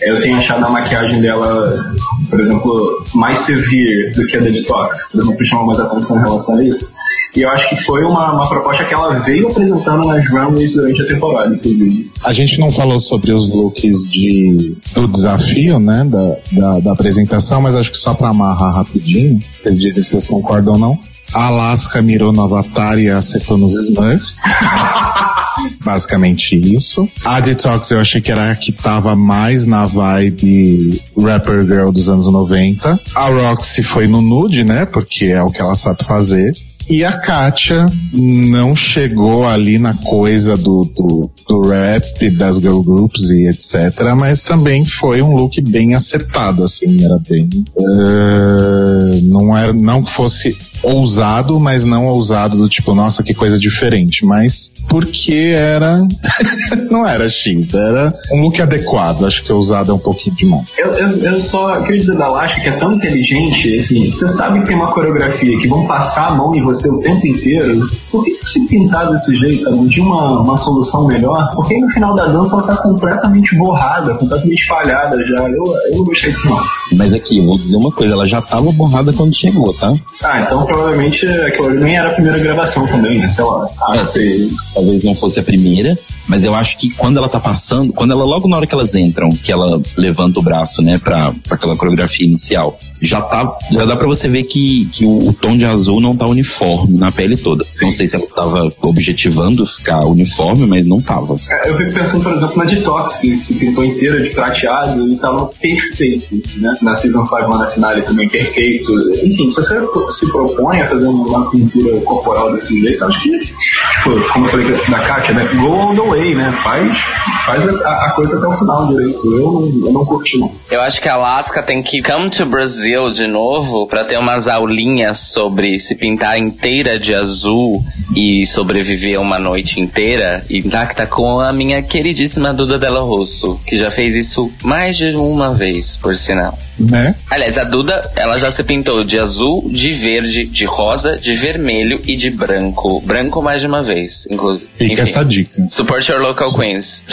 eu tenho achado a maquiagem dela, por exemplo, mais severe do que a da Detox. Por exemplo, chama mais atenção em relação a isso. E eu acho que foi uma, uma proposta que ela veio apresentando nas runways durante a temporada, inclusive. A gente não falou sobre os looks de, do desafio, né, da, da, da apresentação, mas acho que só para amarrar rapidinho, vocês dizem se vocês concordam ou não. Alaska mirou no Avatar e acertou nos Smurfs. Basicamente isso. A Detox eu achei que era a que tava mais na vibe rapper girl dos anos 90. A Roxy foi no nude, né? Porque é o que ela sabe fazer. E a Katia não chegou ali na coisa do, do, do, rap, das girl groups e etc. Mas também foi um look bem acertado, assim, era bem. Uh, não era, não que fosse ousado, mas não ousado do tipo, nossa, que coisa diferente. Mas porque era. não era X, era um look adequado. Acho que ousado é um pouquinho demais. Eu, eu, eu só queria dizer da Lasca que é tão inteligente, assim, você sabe que tem uma coreografia que vão passar a mão em você o tempo inteiro. Por que, se pintar desse jeito, sabe? Não tinha uma, uma solução melhor? Porque aí no final da dança ela tá completamente borrada, completamente falhada já. Eu, eu não gostei disso não. Mas aqui, vou dizer uma coisa, ela já tava borrada quando chegou, tá? Ah, então provavelmente aquilo nem era a primeira gravação também, né? Sei lá. Ah, é, sei. Talvez não fosse a primeira, mas eu acho que quando ela tá passando, quando ela, logo na hora que elas entram, que ela levanta o braço, né, pra, pra aquela coreografia inicial, já tá, já dá pra você ver que, que o, o tom de azul não tá uniforme na pele toda. Sim. Não sei se ela tava objetivando ficar uniforme, mas não tava. É, eu fico pensando, por exemplo, na Detox, que se pintou inteira de prateado e tava perfeito, né? Na Season 5 lá na finale também, perfeito. Enfim, se você se propõe a fazer uma pintura corporal desse jeito, acho que, tipo, como eu falei da Katia, né? Go on the way, né? Faz, faz a, a coisa até o final direito. Eu, eu não curti, não. Eu acho que a Alaska tem que come to Brazil de novo para ter umas aulinhas sobre se pintar inteira de azul e sobreviver uma noite inteira intacta com a minha queridíssima Duda Della Rosso, que já fez isso mais de uma vez, por sinal. Né? Aliás, a Duda, ela já se pintou de azul, de verde, de rosa, de vermelho e de branco. Branco mais de uma vez, inclusive. Fica essa dica. Support your local queens.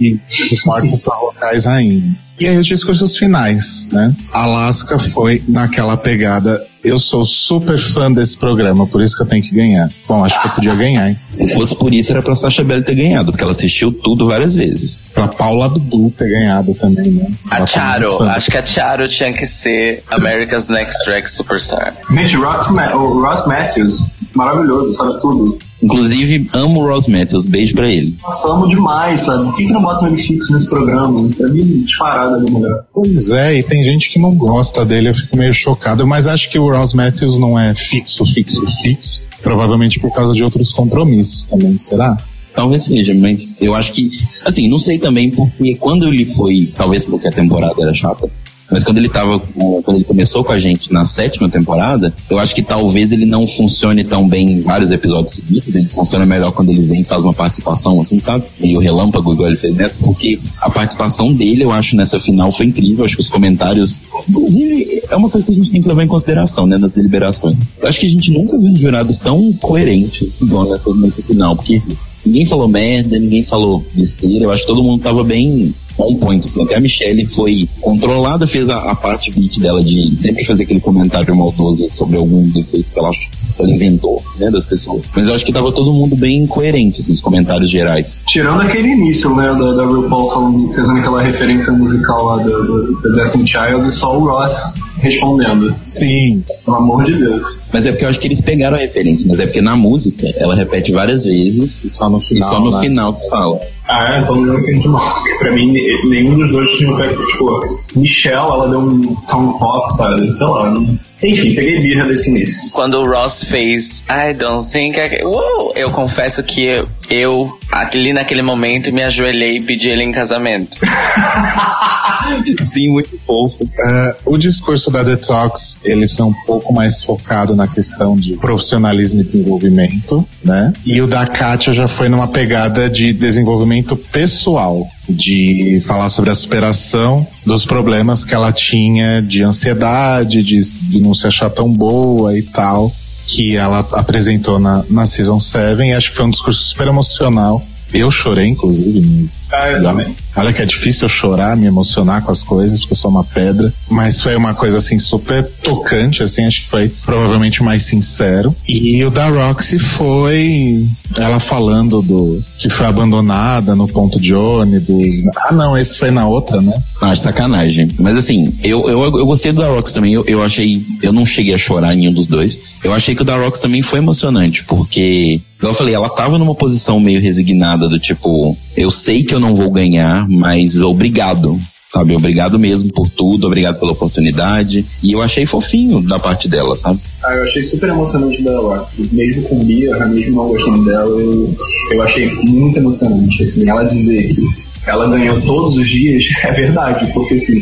e suporte suas locais rainhas. E aí os discursos finais, né? Alaska foi naquela pegada eu sou super fã desse programa, por isso que eu tenho que ganhar. Bom, acho que eu podia ganhar, hein? Se fosse por isso, era pra Sasha Belli ter ganhado, porque ela assistiu tudo várias vezes. Pra Paula Abdul ter ganhado também, né? A ela Charo, acho que a Charo tinha que ser America's Next Drag Superstar. Gente, Ross, Ma o Ross Matthews, maravilhoso, sabe tudo. Inclusive, amo o Ross Matthews. Beijo pra ele. Nossa, amo demais, sabe? Por que, que não botam ele fixo nesse programa? Pra mim, disparada ali, mulher. Pois é, e tem gente que não gosta dele, eu fico meio chocado, mas acho que o Ross Matthews não é fixo, fixo, fixo. Provavelmente por causa de outros compromissos também, será? Talvez seja, mas eu acho que, assim, não sei também porque quando ele foi, talvez porque a temporada era chata, mas quando ele tava, quando ele começou com a gente na sétima temporada, eu acho que talvez ele não funcione tão bem em vários episódios seguidos. Ele funciona melhor quando ele vem e faz uma participação, assim, sabe? Meio relâmpago, igual ele fez nessa, porque a participação dele, eu acho, nessa final foi incrível. Eu acho que os comentários, inclusive, é uma coisa que a gente tem que levar em consideração, né, nas deliberações. Eu acho que a gente nunca viu jurados tão coerentes igual nessa, nessa final, porque ninguém falou merda, ninguém falou besteira. Eu acho que todo mundo tava bem on point. Assim. Até a Michelle foi controlada, fez a, a parte beat dela de sempre fazer aquele comentário maldoso sobre algum defeito que ela, ela inventou, né, das pessoas. Mas eu acho que tava todo mundo bem coerente, assim, os comentários gerais. Tirando aquele início, né, da, da RuPaul falando, fazendo aquela referência musical lá do, do, do Destiny Child e só o Ross respondendo. Sim. Pelo amor de Deus. Mas é porque eu acho que eles pegaram a referência, mas é porque na música ela repete várias vezes e só no final, e só no né? final que fala. Ah, então não entendi mal. Porque pra mim, nenhum dos dois tinha pego. Tipo, Michelle, ela deu um tom pop, sabe? Sei lá. Não... Enfim, peguei birra desse início. Quando o Ross fez I don't think I can... Uou! Eu confesso que eu, eu, ali naquele momento, me ajoelhei e pedi ele em casamento. Sim, muito fofo. Uh, o discurso da Detox, ele foi um pouco mais focado na questão de profissionalismo e desenvolvimento, né? E o da Kátia já foi numa pegada de desenvolvimento pessoal, de falar sobre a superação dos problemas que ela tinha de ansiedade, de, de não se achar tão boa e tal, que ela apresentou na, na Season 7. E acho que foi um discurso super emocional Eu chorei, inclusive, mas. Ah, eu também. Olha que é difícil eu chorar, me emocionar com as coisas, porque eu sou uma pedra. Mas foi uma coisa, assim, super tocante, assim, acho que foi provavelmente o mais sincero. E o da Roxy foi ela falando do que foi abandonada no ponto de ônibus. Ah, não, esse foi na outra, né? Ah, sacanagem. Mas assim, eu, eu, eu gostei do da Rox também. Eu, eu achei. Eu não cheguei a chorar em nenhum dos dois. Eu achei que o da Rox também foi emocionante, porque Igual eu falei, ela tava numa posição meio resignada do tipo, eu sei que eu não vou ganhar, mas obrigado. Sabe, obrigado mesmo por tudo, obrigado pela oportunidade. E eu achei fofinho da parte dela, sabe? Ah, eu achei super emocionante da Roxy. Mesmo com Bia, mesmo não gostando dela, eu, eu achei muito emocionante. Assim, ela dizer que ela ganhou todos os dias é verdade, porque assim,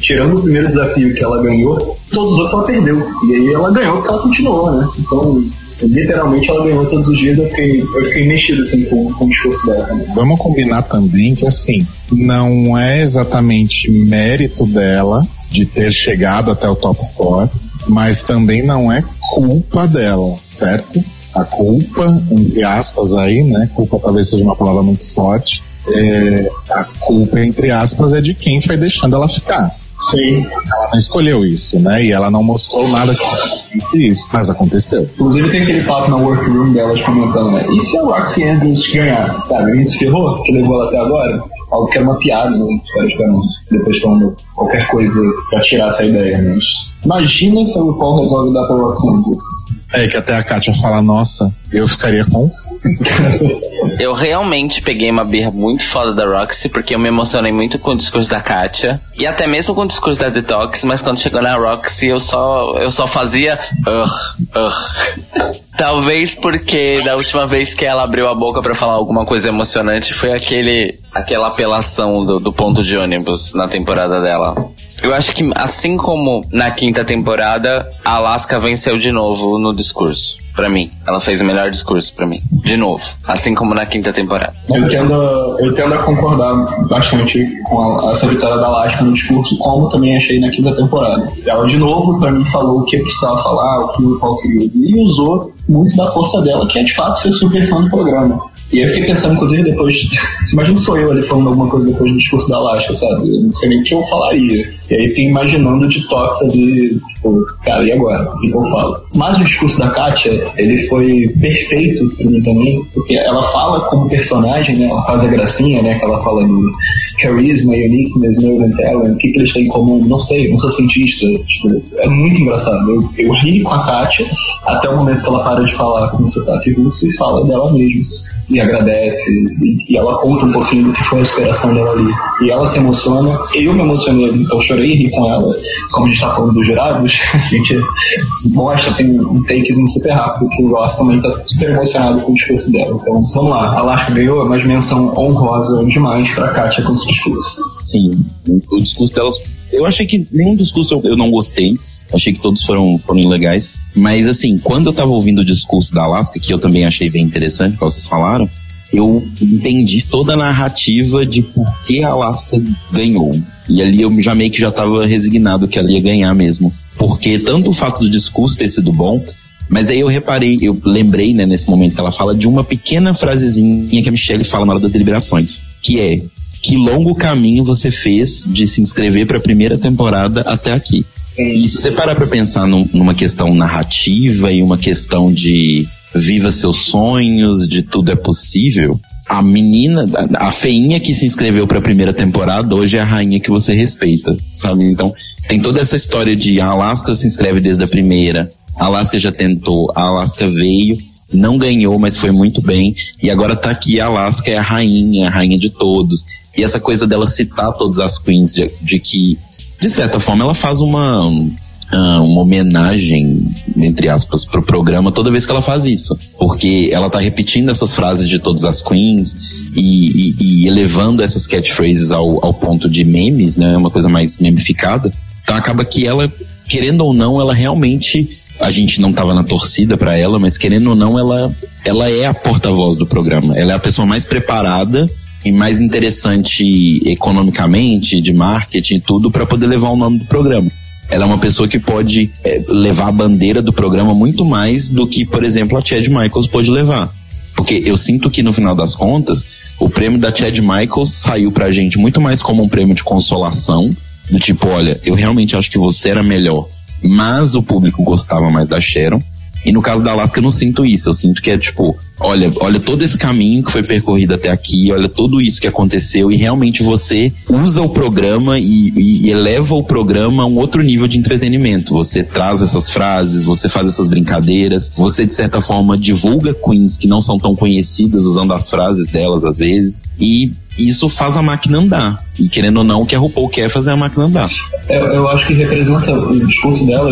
tirando o primeiro desafio que ela ganhou, todos os outros ela perdeu. E aí ela ganhou porque ela continuou, né? Então, assim, literalmente ela ganhou todos os dias, eu fiquei, eu fiquei mexido assim com, com o discurso dela também. Vamos combinar também que assim, não é exatamente mérito dela de ter chegado até o top 4, mas também não é culpa dela, certo? A culpa, entre aspas aí, né? Culpa talvez seja uma palavra muito forte. É, a culpa, entre aspas, é de quem foi deixando ela ficar. Sim. Ela não escolheu isso, né? E ela não mostrou nada que isso, mas aconteceu. Inclusive tem aquele papo na workroom delas comentando, né? E se a Roxy Andrews ganhar? Sabe? A gente se ferrou, que levou ela até agora? Algo que era uma piada, né? Os caras ficaram depois falando qualquer coisa pra tirar essa ideia, mas... Imagina se o Paul resolve dar pra Roxy Andrews. É que até a Kátia fala, nossa, eu ficaria com. Eu realmente peguei uma birra muito foda da Roxy, porque eu me emocionei muito com o discurso da Katia. E até mesmo com o discurso da Detox, mas quando chegou na Roxy eu só, eu só fazia. Talvez porque da última vez que ela abriu a boca para falar alguma coisa emocionante foi aquele aquela apelação do, do ponto de ônibus na temporada dela. Eu acho que assim como na quinta temporada, a Alaska venceu de novo no discurso. Pra mim. Ela fez o melhor discurso pra mim. De novo. Assim como na quinta temporada. Eu tendo, eu tendo a concordar bastante com a, essa vitória da Alaska no discurso, como também achei na quinta temporada. Ela, de novo, pra mim, falou o que precisava falar, o que o Paul queria, e usou muito da força dela, que é de fato ser super fã do programa. E eu fiquei pensando, inclusive, depois. Você imagina sou eu ali falando alguma coisa depois do discurso da Alaska, sabe? Eu não sei nem o que eu falaria. E aí fiquei imaginando o detox ali, tipo, cara, e agora? O que eu falo? Mas o discurso da Katia, ele foi perfeito pra mim também, porque ela fala como personagem, né? Ela faz a gracinha, né? Que ela fala do charisma, uniqueness, nerve and talent. O que, que eles têm em comum? Não sei, não sou cientista. Tipo, é muito engraçado. Eu, eu ri com a Katia até o momento que ela para de falar com o sotaque russo e fala dela mesma e agradece e, e, ela conta um pouquinho do que foi a inspiração dela ali. E ela se emociona eu me emocionei então chorei e ri com ela como a gente tá falando dos jurados a gente mostra tem um takezinho super rápido que o Ross também tá super emocionado com o discurso dela. Então vamos lá. Alaska ganhou mas menção honrosa demais pra Katia com esse discurso sim o discurso delas eu achei que nenhum discurso eu, não gostei Achei que todos foram, foram legais. Mas, assim, quando eu tava ouvindo o discurso da Alaska, que eu também achei bem interessante, como vocês falaram, eu entendi toda a narrativa de por que a Alaska ganhou. E ali eu já meio que já tava resignado que ela ia ganhar mesmo. Porque tanto o fato do discurso ter sido bom, mas aí eu reparei, eu lembrei, né, nesse momento que ela fala de uma pequena frasezinha que a Michelle fala na hora das deliberações, que é que longo caminho você fez de se inscrever para a primeira temporada até aqui. E se você parar pra pensar num, numa questão narrativa e uma questão de viva seus sonhos, de tudo é possível, a menina, a feinha que se inscreveu para a primeira temporada hoje é a rainha que você respeita, sabe? Então, tem toda essa história de a Alaska se inscreve desde a primeira, a Alaska já tentou, a Alaska veio, não ganhou, mas foi muito bem, e agora tá aqui a Alaska é a rainha, a rainha de todos. E essa coisa dela citar todas as queens de, de que de certa forma, ela faz uma, ah, uma homenagem, entre aspas, pro programa toda vez que ela faz isso. Porque ela tá repetindo essas frases de todas as queens e, e, e elevando essas catchphrases ao, ao ponto de memes, né? Uma coisa mais memificada. Então acaba que ela, querendo ou não, ela realmente. A gente não tava na torcida para ela, mas querendo ou não, ela, ela é a porta-voz do programa. Ela é a pessoa mais preparada e mais interessante economicamente, de marketing e tudo, para poder levar o nome do programa. Ela é uma pessoa que pode é, levar a bandeira do programa muito mais do que, por exemplo, a Chad Michaels pode levar. Porque eu sinto que no final das contas, o prêmio da Chad Michaels saiu pra gente muito mais como um prêmio de consolação, do tipo, olha, eu realmente acho que você era melhor, mas o público gostava mais da Sharon. E no caso da Alaska eu não sinto isso, eu sinto que é tipo, olha, olha todo esse caminho que foi percorrido até aqui, olha tudo isso que aconteceu e realmente você usa o programa e, e, e eleva o programa a um outro nível de entretenimento. Você traz essas frases, você faz essas brincadeiras, você de certa forma divulga queens que não são tão conhecidas usando as frases delas às vezes e isso faz a máquina andar. E querendo ou não, o que a RuPaul quer é fazer a máquina andar. Eu, eu acho que representa o discurso dela,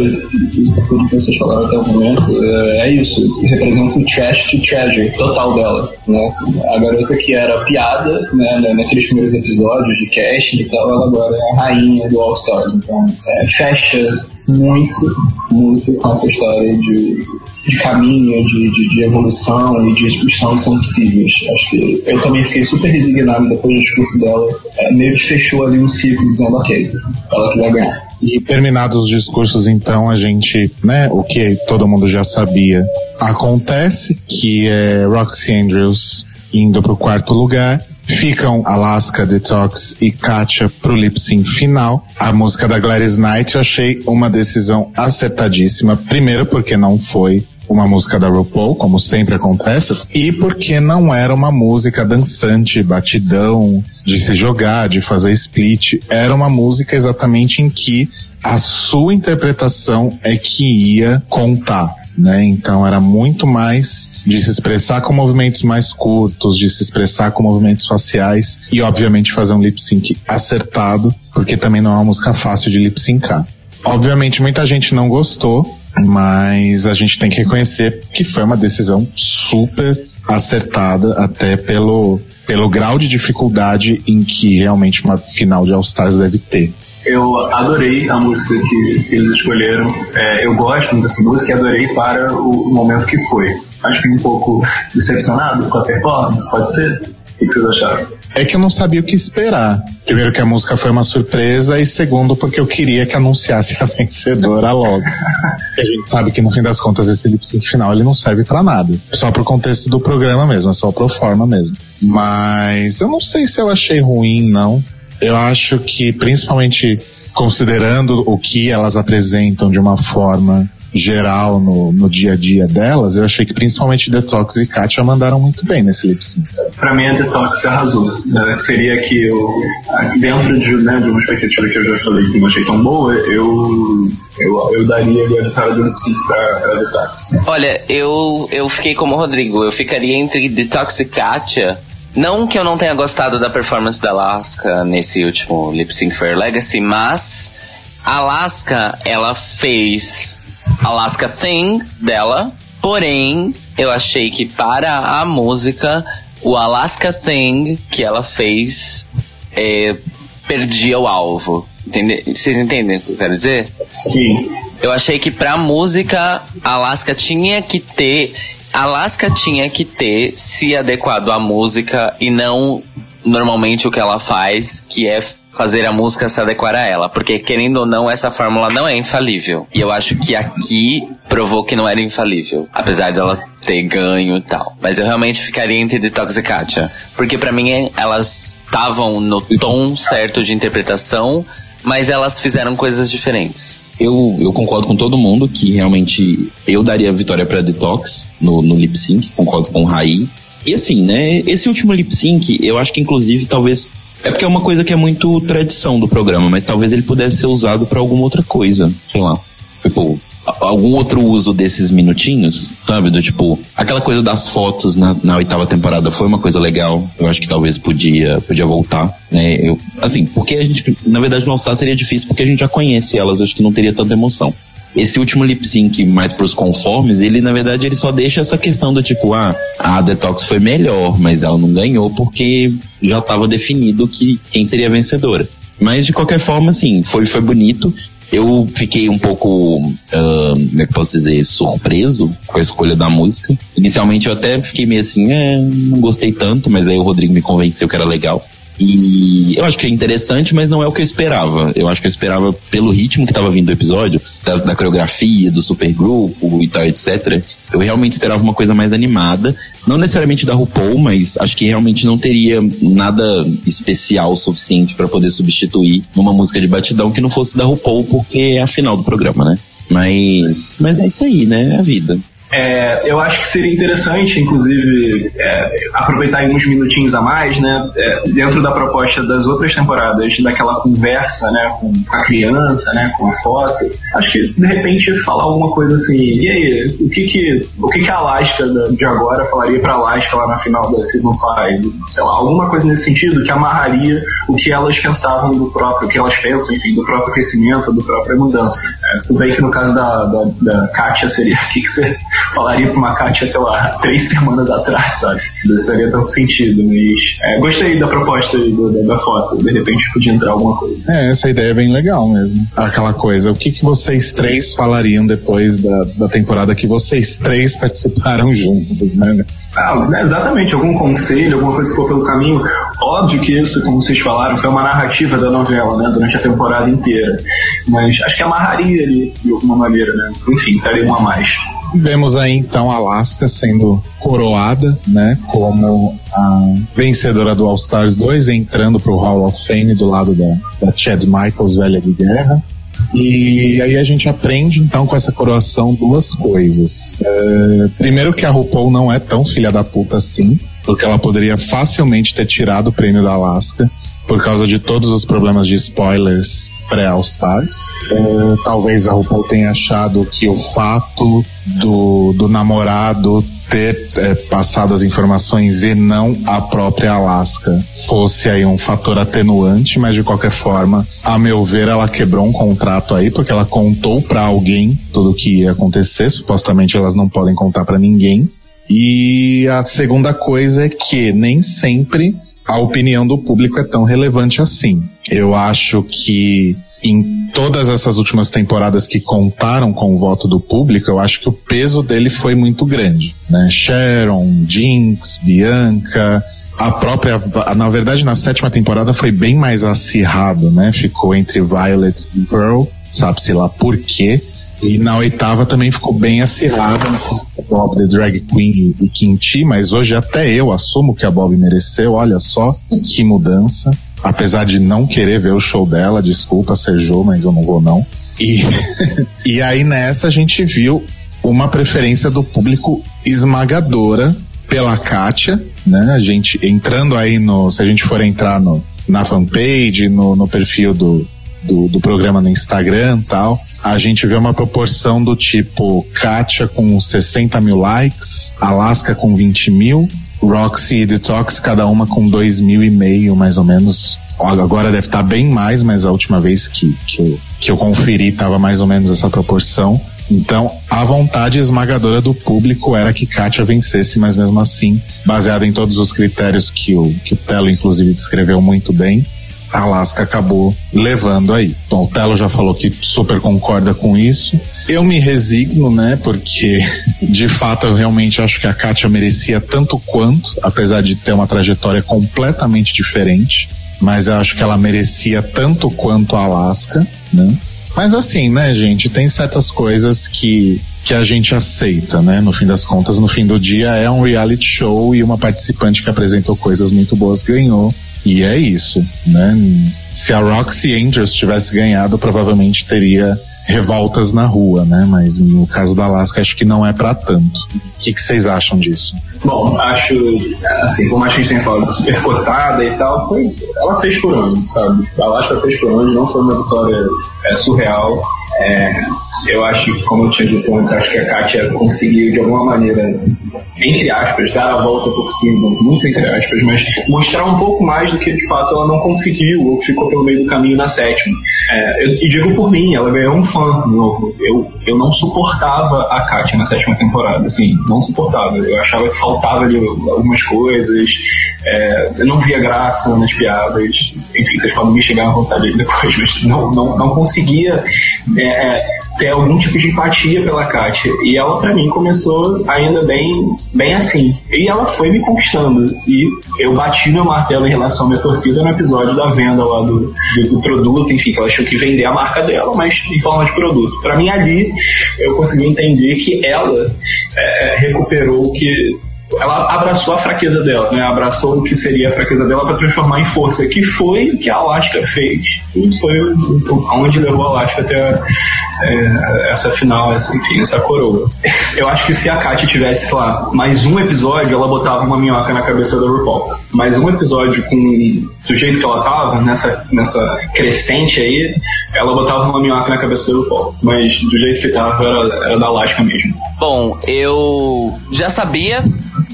tudo que vocês falaram até o momento, é, é isso. Representa o trash to treasure total dela. Né? Assim, a garota que era piada né, naqueles primeiros episódios de casting e tal, ela agora é a rainha do All Stars. Então, é, fecha muito, muito com essa história de de caminho, de, de, de, evolução e de expulsão são possíveis. Acho que eu também fiquei super resignado depois do discurso dela. É, meio que fechou ali um ciclo dizendo, ok, ela que vai ganhar. E terminados os discursos, então, a gente, né, o que todo mundo já sabia acontece, que é Roxy Andrews indo pro quarto lugar. Ficam Alaska, Detox e Katia pro lip sync final. A música da Gladys Knight eu achei uma decisão acertadíssima. Primeiro porque não foi uma música da RuPaul, como sempre acontece, e porque não era uma música dançante, batidão, de se jogar, de fazer split. Era uma música exatamente em que a sua interpretação é que ia contar. Né? Então era muito mais de se expressar com movimentos mais curtos, de se expressar com movimentos faciais e obviamente fazer um lip sync acertado, porque também não é uma música fácil de lip syncar. Obviamente muita gente não gostou, mas a gente tem que reconhecer que foi uma decisão super acertada, até pelo, pelo grau de dificuldade em que realmente uma final de All Stars deve ter. Eu adorei a música que, que eles escolheram. É, eu gosto dessa música e adorei para o momento que foi. Acho que um pouco decepcionado com a performance, pode ser? O que vocês acharam? É que eu não sabia o que esperar. Primeiro que a música foi uma surpresa e segundo porque eu queria que anunciasse a vencedora logo. a gente sabe que no fim das contas esse lip sync final ele não serve para nada. Só pro contexto do programa mesmo, é só pro forma mesmo. Mas eu não sei se eu achei ruim, não. Eu acho que principalmente considerando o que elas apresentam de uma forma geral no, no dia a dia delas, eu achei que principalmente Detox e Katia mandaram muito bem nesse lip sync. Pra mim, a Detox arrasou. Né? Seria que eu, dentro de, né, de uma expectativa que eu já falei que não achei tão boa, eu eu, eu daria a vitória do lip sync pra, pra Detox. Olha, eu, eu fiquei como o Rodrigo, eu ficaria entre Detox e Katia. Não que eu não tenha gostado da performance da Alaska nesse último Lip Sync for Legacy, mas a Alaska, ela fez Alaska Thing dela. Porém, eu achei que para a música, o Alaska Thing que ela fez é, perdia o alvo. Entende? Vocês entendem o que eu quero dizer? Sim. Eu achei que pra música, a Alaska tinha que ter. Alaska tinha que ter se adequado à música e não normalmente o que ela faz, que é fazer a música se adequar a ela. Porque, querendo ou não, essa fórmula não é infalível. E eu acho que aqui provou que não era infalível. Apesar dela ter ganho e tal. Mas eu realmente ficaria entre Detox e Katia. Porque para mim elas estavam no tom certo de interpretação, mas elas fizeram coisas diferentes. Eu, eu concordo com todo mundo que realmente eu daria a vitória para Detox no, no lip sync, concordo com o Raí. E assim, né, esse último lip sync, eu acho que inclusive talvez é porque é uma coisa que é muito tradição do programa, mas talvez ele pudesse ser usado para alguma outra coisa, sei lá. Tipo, algum outro uso desses minutinhos, sabe? Do tipo, aquela coisa das fotos na, na oitava temporada foi uma coisa legal. Eu acho que talvez podia, podia voltar, né? Eu, assim, porque a gente, na verdade, All seria difícil porque a gente já conhece elas, acho que não teria tanta emoção esse último lip sync mais pros conformes, ele na verdade ele só deixa essa questão do tipo, ah, a Detox foi melhor, mas ela não ganhou porque já estava definido que quem seria a vencedora. Mas de qualquer forma, assim, foi, foi bonito. Eu fiquei um pouco, uh, como é que posso dizer, surpreso com a escolha da música. Inicialmente eu até fiquei meio assim, é, não gostei tanto, mas aí o Rodrigo me convenceu que era legal. E eu acho que é interessante, mas não é o que eu esperava. Eu acho que eu esperava pelo ritmo que estava vindo do episódio, da, da coreografia, do supergrupo e tal, etc. Eu realmente esperava uma coisa mais animada. Não necessariamente da RuPaul, mas acho que realmente não teria nada especial o suficiente para poder substituir uma música de batidão que não fosse da RuPaul, porque é a final do programa, né? Mas, mas é isso aí, né? É a vida. É, eu acho que seria interessante, inclusive, é, aproveitar uns minutinhos a mais, né, é, dentro da proposta das outras temporadas, daquela conversa, né, com a criança, né, com a foto. Acho que de repente falar alguma coisa assim. E aí, o que que, o que, que a Alaska de agora falaria para Alaska lá na final da season 5? Sei lá, alguma coisa nesse sentido que amarraria o que elas pensavam do próprio, o que elas pensam, enfim, do próprio crescimento, do própria mudança. É, bem que no caso da, da, da Kátia seria o que, que você falaria pra uma Kátia, sei lá, três semanas atrás, sabe? Não seria tanto sentido, mas é, gostei da proposta do, da, da, foto. De repente podia entrar alguma coisa. É, essa ideia é bem legal mesmo. Aquela coisa, o que, que vocês três falariam depois da, da temporada que vocês três participaram juntos, né? Ah, né, exatamente, algum conselho, alguma coisa que for pelo caminho. Óbvio que isso, como vocês falaram, foi uma narrativa da novela, né, durante a temporada inteira. Mas acho que amarraria ali de alguma maneira, né? Enfim, estaria um a mais. Vemos aí então Alaska sendo coroada, né, como a vencedora do All Stars 2, entrando pro Hall of Fame do lado da, da Chad Michaels, velha de guerra. E aí a gente aprende então com essa coroação duas coisas. É, primeiro que a RuPaul não é tão filha da puta assim, porque ela poderia facilmente ter tirado o prêmio da Alaska por causa de todos os problemas de spoilers pré-All Stars. É, talvez a RuPaul tenha achado que o fato do, do namorado ter é, passado as informações e não a própria Alaska fosse aí um fator atenuante, mas de qualquer forma, a meu ver, ela quebrou um contrato aí porque ela contou para alguém tudo o que ia acontecer. Supostamente elas não podem contar para ninguém. E a segunda coisa é que nem sempre a opinião do público é tão relevante assim. Eu acho que em todas essas últimas temporadas que contaram com o voto do público, eu acho que o peso dele foi muito grande, né? Sharon, Jinx, Bianca, a própria, na verdade, na sétima temporada foi bem mais acirrado, né? Ficou entre Violet e Pearl, sabe-se lá por quê. E na oitava também ficou bem acirrado Bob the Drag Queen e Kim mas hoje até eu assumo que a Bob mereceu, olha só que mudança apesar de não querer ver o show dela, desculpa, Sejou, mas eu não vou não. E, e aí nessa a gente viu uma preferência do público esmagadora pela Kátia, né? A gente entrando aí no, se a gente for entrar no, na fanpage, no, no perfil do, do, do programa no Instagram tal, a gente vê uma proporção do tipo Kátia com 60 mil likes, Alaska com 20 mil, Roxy e Detox, cada uma com dois mil e meio, mais ou menos. Agora deve estar tá bem mais, mas a última vez que, que, eu, que eu conferi estava mais ou menos essa proporção. Então, a vontade esmagadora do público era que Kátia vencesse, mas mesmo assim, baseado em todos os critérios que o, que o Telo, inclusive, descreveu muito bem, a Alaska acabou levando aí. Bom, o Telo já falou que super concorda com isso. Eu me resigno, né? Porque de fato eu realmente acho que a Kátia merecia tanto quanto, apesar de ter uma trajetória completamente diferente. Mas eu acho que ela merecia tanto quanto a Alaska, né? Mas assim, né, gente, tem certas coisas que, que a gente aceita, né? No fim das contas, no fim do dia é um reality show e uma participante que apresentou coisas muito boas ganhou. E é isso, né? Se a Roxy Angels tivesse ganhado, provavelmente teria revoltas na rua, né? Mas no caso da Alaska, acho que não é para tanto. O que, vocês acham disso? Bom, acho, assim, como a gente tem falado, super cotada e tal, foi, ela fez por onde, sabe? A Alaska fez por onde, não foi uma vitória é, surreal. É, eu acho que, como eu tinha dito antes, acho que a Kátia conseguiu de alguma maneira entre aspas, dar a volta por cima, muito entre aspas, mas mostrar um pouco mais do que de fato ela não conseguiu ou ficou pelo meio do caminho na sétima. É, eu, e digo por mim, ela ganhou um fã novo. Eu, eu não suportava a Katia na sétima temporada, assim, não suportava. Eu achava que faltava ali algumas coisas, é, eu não via graça nas piadas. Enfim, vocês podem me chegar à vontade depois, mas não, não, não conseguia é, ter algum tipo de empatia pela Kátia. E ela, para mim, começou ainda bem, bem assim. E ela foi me conquistando. E eu bati meu martelo em relação à minha torcida no episódio da venda lá do, do, do produto, enfim, que ela achou que vender a marca dela, mas em forma de produto. Para mim, ali, eu consegui entender que ela é, recuperou o que ela abraçou a fraqueza dela, né? Abraçou o que seria a fraqueza dela para transformar em força, que foi o que a Alaska fez. E foi onde levou a Alaska até é, essa final, essa, enfim, essa coroa. Eu acho que se a Katy tivesse, lá, mais um episódio, ela botava uma minhoca na cabeça da RuPaul. Mais um episódio com do jeito que ela tava, nessa, nessa crescente aí, ela botava uma minhoca na cabeça do RuPaul. Mas do jeito que tava, era, era da Alaska mesmo. Bom, eu já sabia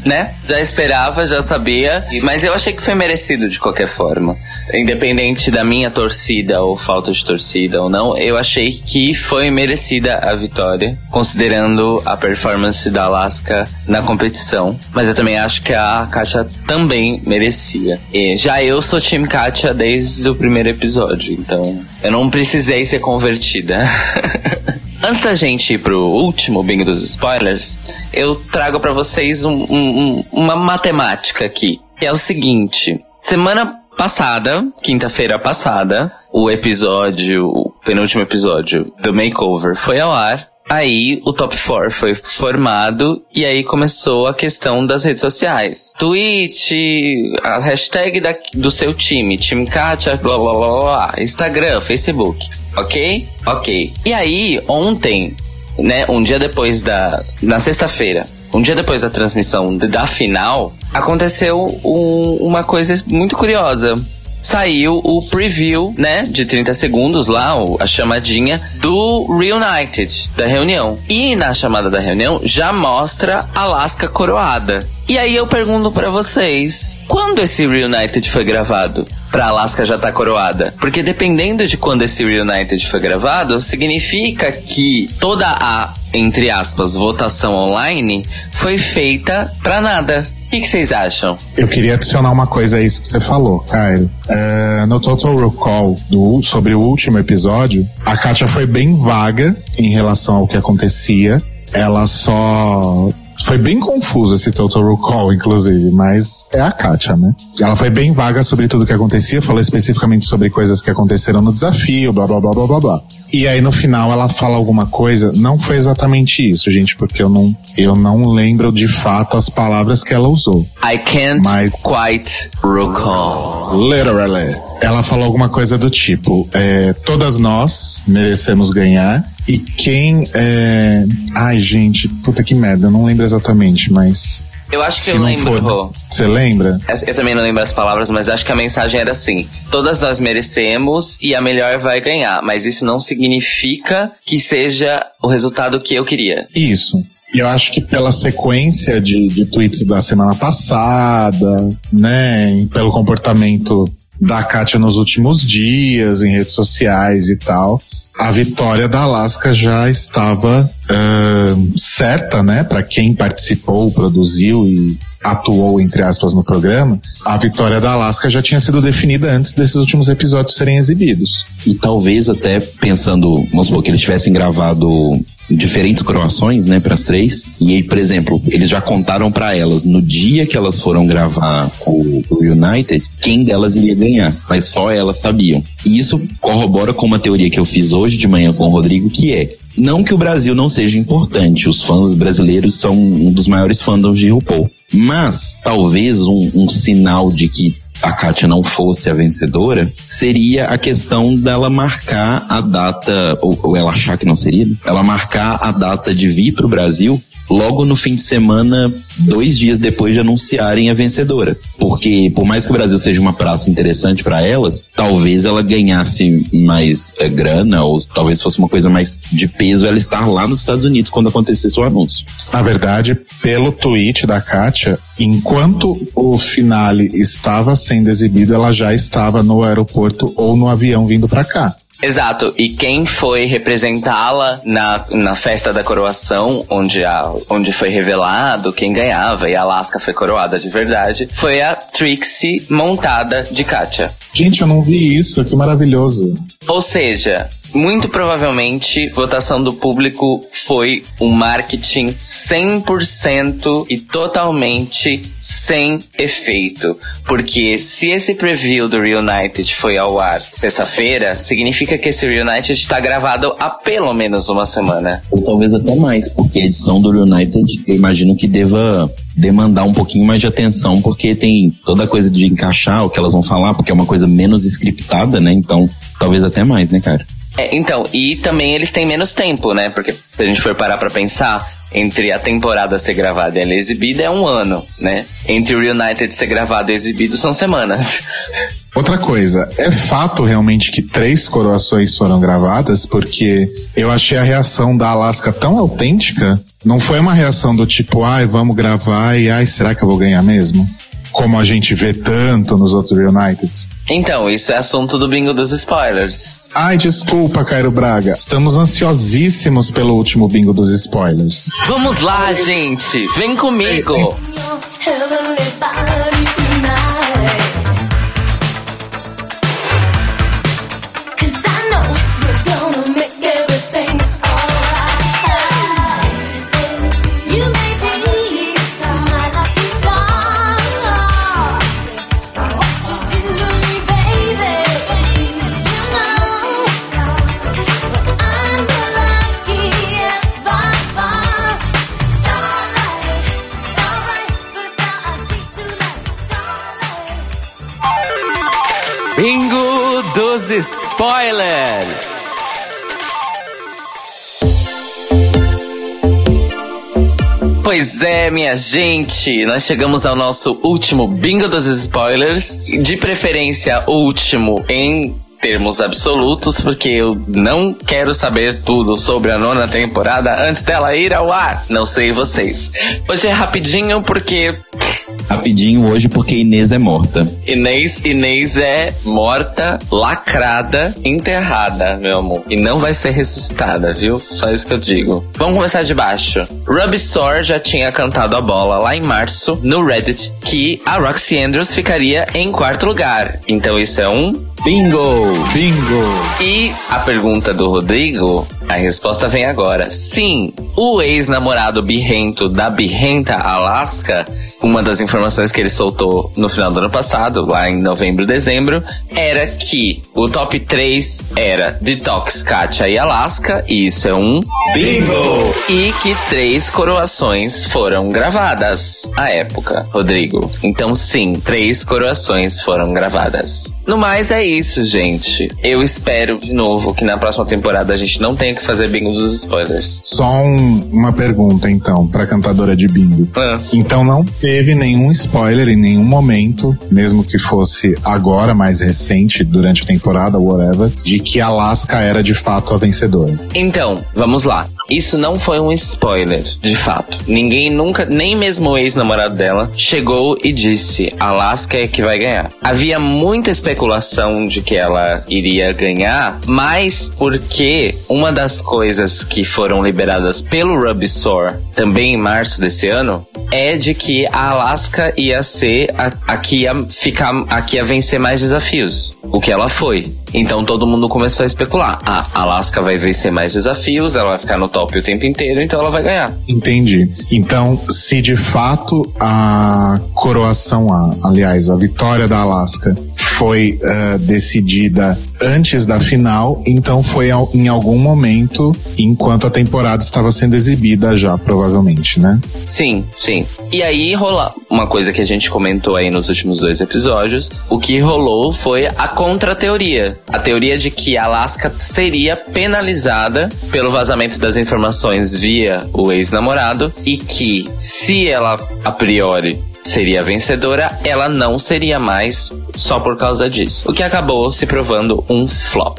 né? Já esperava, já sabia, mas eu achei que foi merecido de qualquer forma. Independente da minha torcida ou falta de torcida ou não, eu achei que foi merecida a vitória, considerando a performance da Alaska na competição. Mas eu também acho que a Katia também merecia. E já eu sou time Katia desde o primeiro episódio, então eu não precisei ser convertida. Antes da gente ir pro último bingo dos spoilers, eu trago para vocês um, um, uma matemática aqui. Que é o seguinte: semana passada, quinta-feira passada, o episódio, o penúltimo episódio do Makeover foi ao ar. Aí o top 4 foi formado e aí começou a questão das redes sociais. Twitch, a hashtag da, do seu time, time Katia, blá blá blá blá, Instagram, Facebook. Ok? Ok. E aí, ontem, né, um dia depois da. Na sexta-feira, um dia depois da transmissão da final, aconteceu um, uma coisa muito curiosa saiu o preview, né, de 30 segundos lá, a chamadinha do Reunited, da reunião. E na chamada da reunião já mostra Alaska coroada. E aí eu pergunto para vocês, quando esse Reunited foi gravado? Pra Alaska já tá coroada. Porque dependendo de quando esse Reunited foi gravado, significa que toda a, entre aspas, votação online foi feita pra nada. O que, vocês acham? Eu queria adicionar uma coisa a isso que você falou, Cairo. É, no Total Recall do, sobre o último episódio, a Katia foi bem vaga em relação ao que acontecia. Ela só foi bem confuso esse Total Recall, inclusive, mas é a Katia, né? Ela foi bem vaga sobre tudo o que acontecia, falou especificamente sobre coisas que aconteceram no desafio, blá blá blá blá blá blá. E aí no final ela fala alguma coisa, não foi exatamente isso, gente, porque eu não, eu não lembro de fato as palavras que ela usou. I can't mas... quite recall. Literally. Ela falou alguma coisa do tipo: é, todas nós merecemos ganhar e quem é. Ai, gente, puta que merda, eu não lembro exatamente, mas. Eu acho que eu lembro. Você lembra? Eu também não lembro as palavras, mas acho que a mensagem era assim: todas nós merecemos e a melhor vai ganhar, mas isso não significa que seja o resultado que eu queria. Isso. E eu acho que pela sequência de, de tweets da semana passada, né, pelo comportamento da Kátia nos últimos dias, em redes sociais e tal, a vitória da Alaska já estava uh, certa, né? Para quem participou, produziu e atuou, entre aspas, no programa, a vitória da Alaska já tinha sido definida antes desses últimos episódios serem exibidos. E talvez até pensando, vamos supor, que eles tivessem gravado diferentes coroações, né, para as três. E aí, por exemplo, eles já contaram para elas no dia que elas foram gravar o, o United, quem delas iria ganhar, mas só elas sabiam. E isso corrobora com uma teoria que eu fiz hoje de manhã com o Rodrigo, que é não que o Brasil não seja importante, os fãs brasileiros são um dos maiores fandoms de RuPaul. Mas talvez um, um sinal de que a Kátia não fosse a vencedora, seria a questão dela marcar a data, ou, ou ela achar que não seria, ela marcar a data de vir o Brasil logo no fim de semana, dois dias depois de anunciarem a vencedora. Porque, por mais que o Brasil seja uma praça interessante para elas, talvez ela ganhasse mais é, grana, ou talvez fosse uma coisa mais de peso ela estar lá nos Estados Unidos quando acontecesse o anúncio. Na verdade, pelo tweet da Kátia, enquanto o finale estava sendo exibido, ela já estava no aeroporto ou no avião vindo para cá. Exato, e quem foi representá-la na, na festa da coroação, onde, a, onde foi revelado quem ganhava e a Alaska foi coroada de verdade, foi a Trixie montada de Katia. Gente, eu não vi isso, que maravilhoso. Ou seja, muito provavelmente, votação do público foi um marketing 100% e totalmente sem efeito. Porque se esse preview do Reunited foi ao ar sexta-feira, significa que esse Reunited está gravado há pelo menos uma semana. Ou talvez até mais, porque a edição do Reunited eu imagino que deva demandar um pouquinho mais de atenção, porque tem toda a coisa de encaixar o que elas vão falar, porque é uma coisa menos scriptada, né? Então, talvez até mais, né, cara? É, então, e também eles têm menos tempo, né? Porque se a gente for parar pra pensar, entre a temporada ser gravada e ela exibida é um ano, né? Entre o Reunited ser gravado e exibido são semanas. Outra coisa, é fato realmente que três coroações foram gravadas, porque eu achei a reação da Alaska tão autêntica. Não foi uma reação do tipo, ai, vamos gravar e ai, será que eu vou ganhar mesmo? Como a gente vê tanto nos outros Reunited. Então, isso é assunto do bingo dos spoilers. Ai, desculpa, Cairo Braga. Estamos ansiosíssimos pelo último bingo dos spoilers. Vamos lá, gente! Vem comigo! Spoilers! Pois é, minha gente, nós chegamos ao nosso último bingo dos spoilers, de preferência último em termos absolutos, porque eu não quero saber tudo sobre a nona temporada antes dela ir ao ar. Não sei vocês. Hoje é rapidinho porque Rapidinho hoje, porque Inês é morta. Inês, Inês é morta, lacrada, enterrada, meu amor. E não vai ser ressuscitada, viu? Só isso que eu digo. Vamos começar de baixo. Ruby Soar já tinha cantado a bola lá em março no Reddit que a Roxy Andrews ficaria em quarto lugar. Então isso é um Bingo! Bingo! e a pergunta do Rodrigo, a resposta vem agora. Sim, o ex-namorado birrento da birrenta Alaska, uma das informações que ele soltou no final do ano passado, lá em novembro, dezembro, era que o top 3 era Detox, Katia e Alaska, e isso é um Bingo! e que três coroações foram gravadas à época, Rodrigo. Então, sim, três coroações foram gravadas. No mais, é isso, gente. Eu espero, de novo, que na próxima temporada a gente não tenha que fazer bingo dos spoilers. Só um- uma pergunta, então, pra cantadora de bingo. Ah. Então não teve nenhum spoiler em nenhum momento, mesmo que fosse agora, mais recente, durante a temporada, whatever, de que Alaska era de fato a vencedora. Então, vamos lá. Isso não foi um spoiler, de fato. Ninguém nunca, nem mesmo o ex-namorado dela, chegou e disse: Alaska é que vai ganhar. Havia muita especulação de que ela iria ganhar, mas porque uma das coisas que foram liberadas pelo Rubisor, também em março desse ano, é de que a Alaska ia ser a, a que ia ficar, a que ia vencer mais desafios. O que ela foi. Então todo mundo começou a especular. Ah, a Alaska vai vencer mais desafios, ela vai ficar no top o tempo inteiro, então ela vai ganhar. Entendi. Então, se de fato a coroação, aliás, a vitória da Alaska foi eh, decidida antes da final, então foi ao- em algum momento enquanto a temporada estava sendo exibida já, provavelmente, né? Sim, sim. E aí rola uma coisa que a gente comentou aí nos últimos dois episódios. O que rolou foi a contra-teoria. A teoria de que Alaska seria penalizada pelo vazamento das informações via o ex-namorado e que, se ela a priori seria vencedora, ela não seria mais só por causa disso. O que acabou se provando um flop.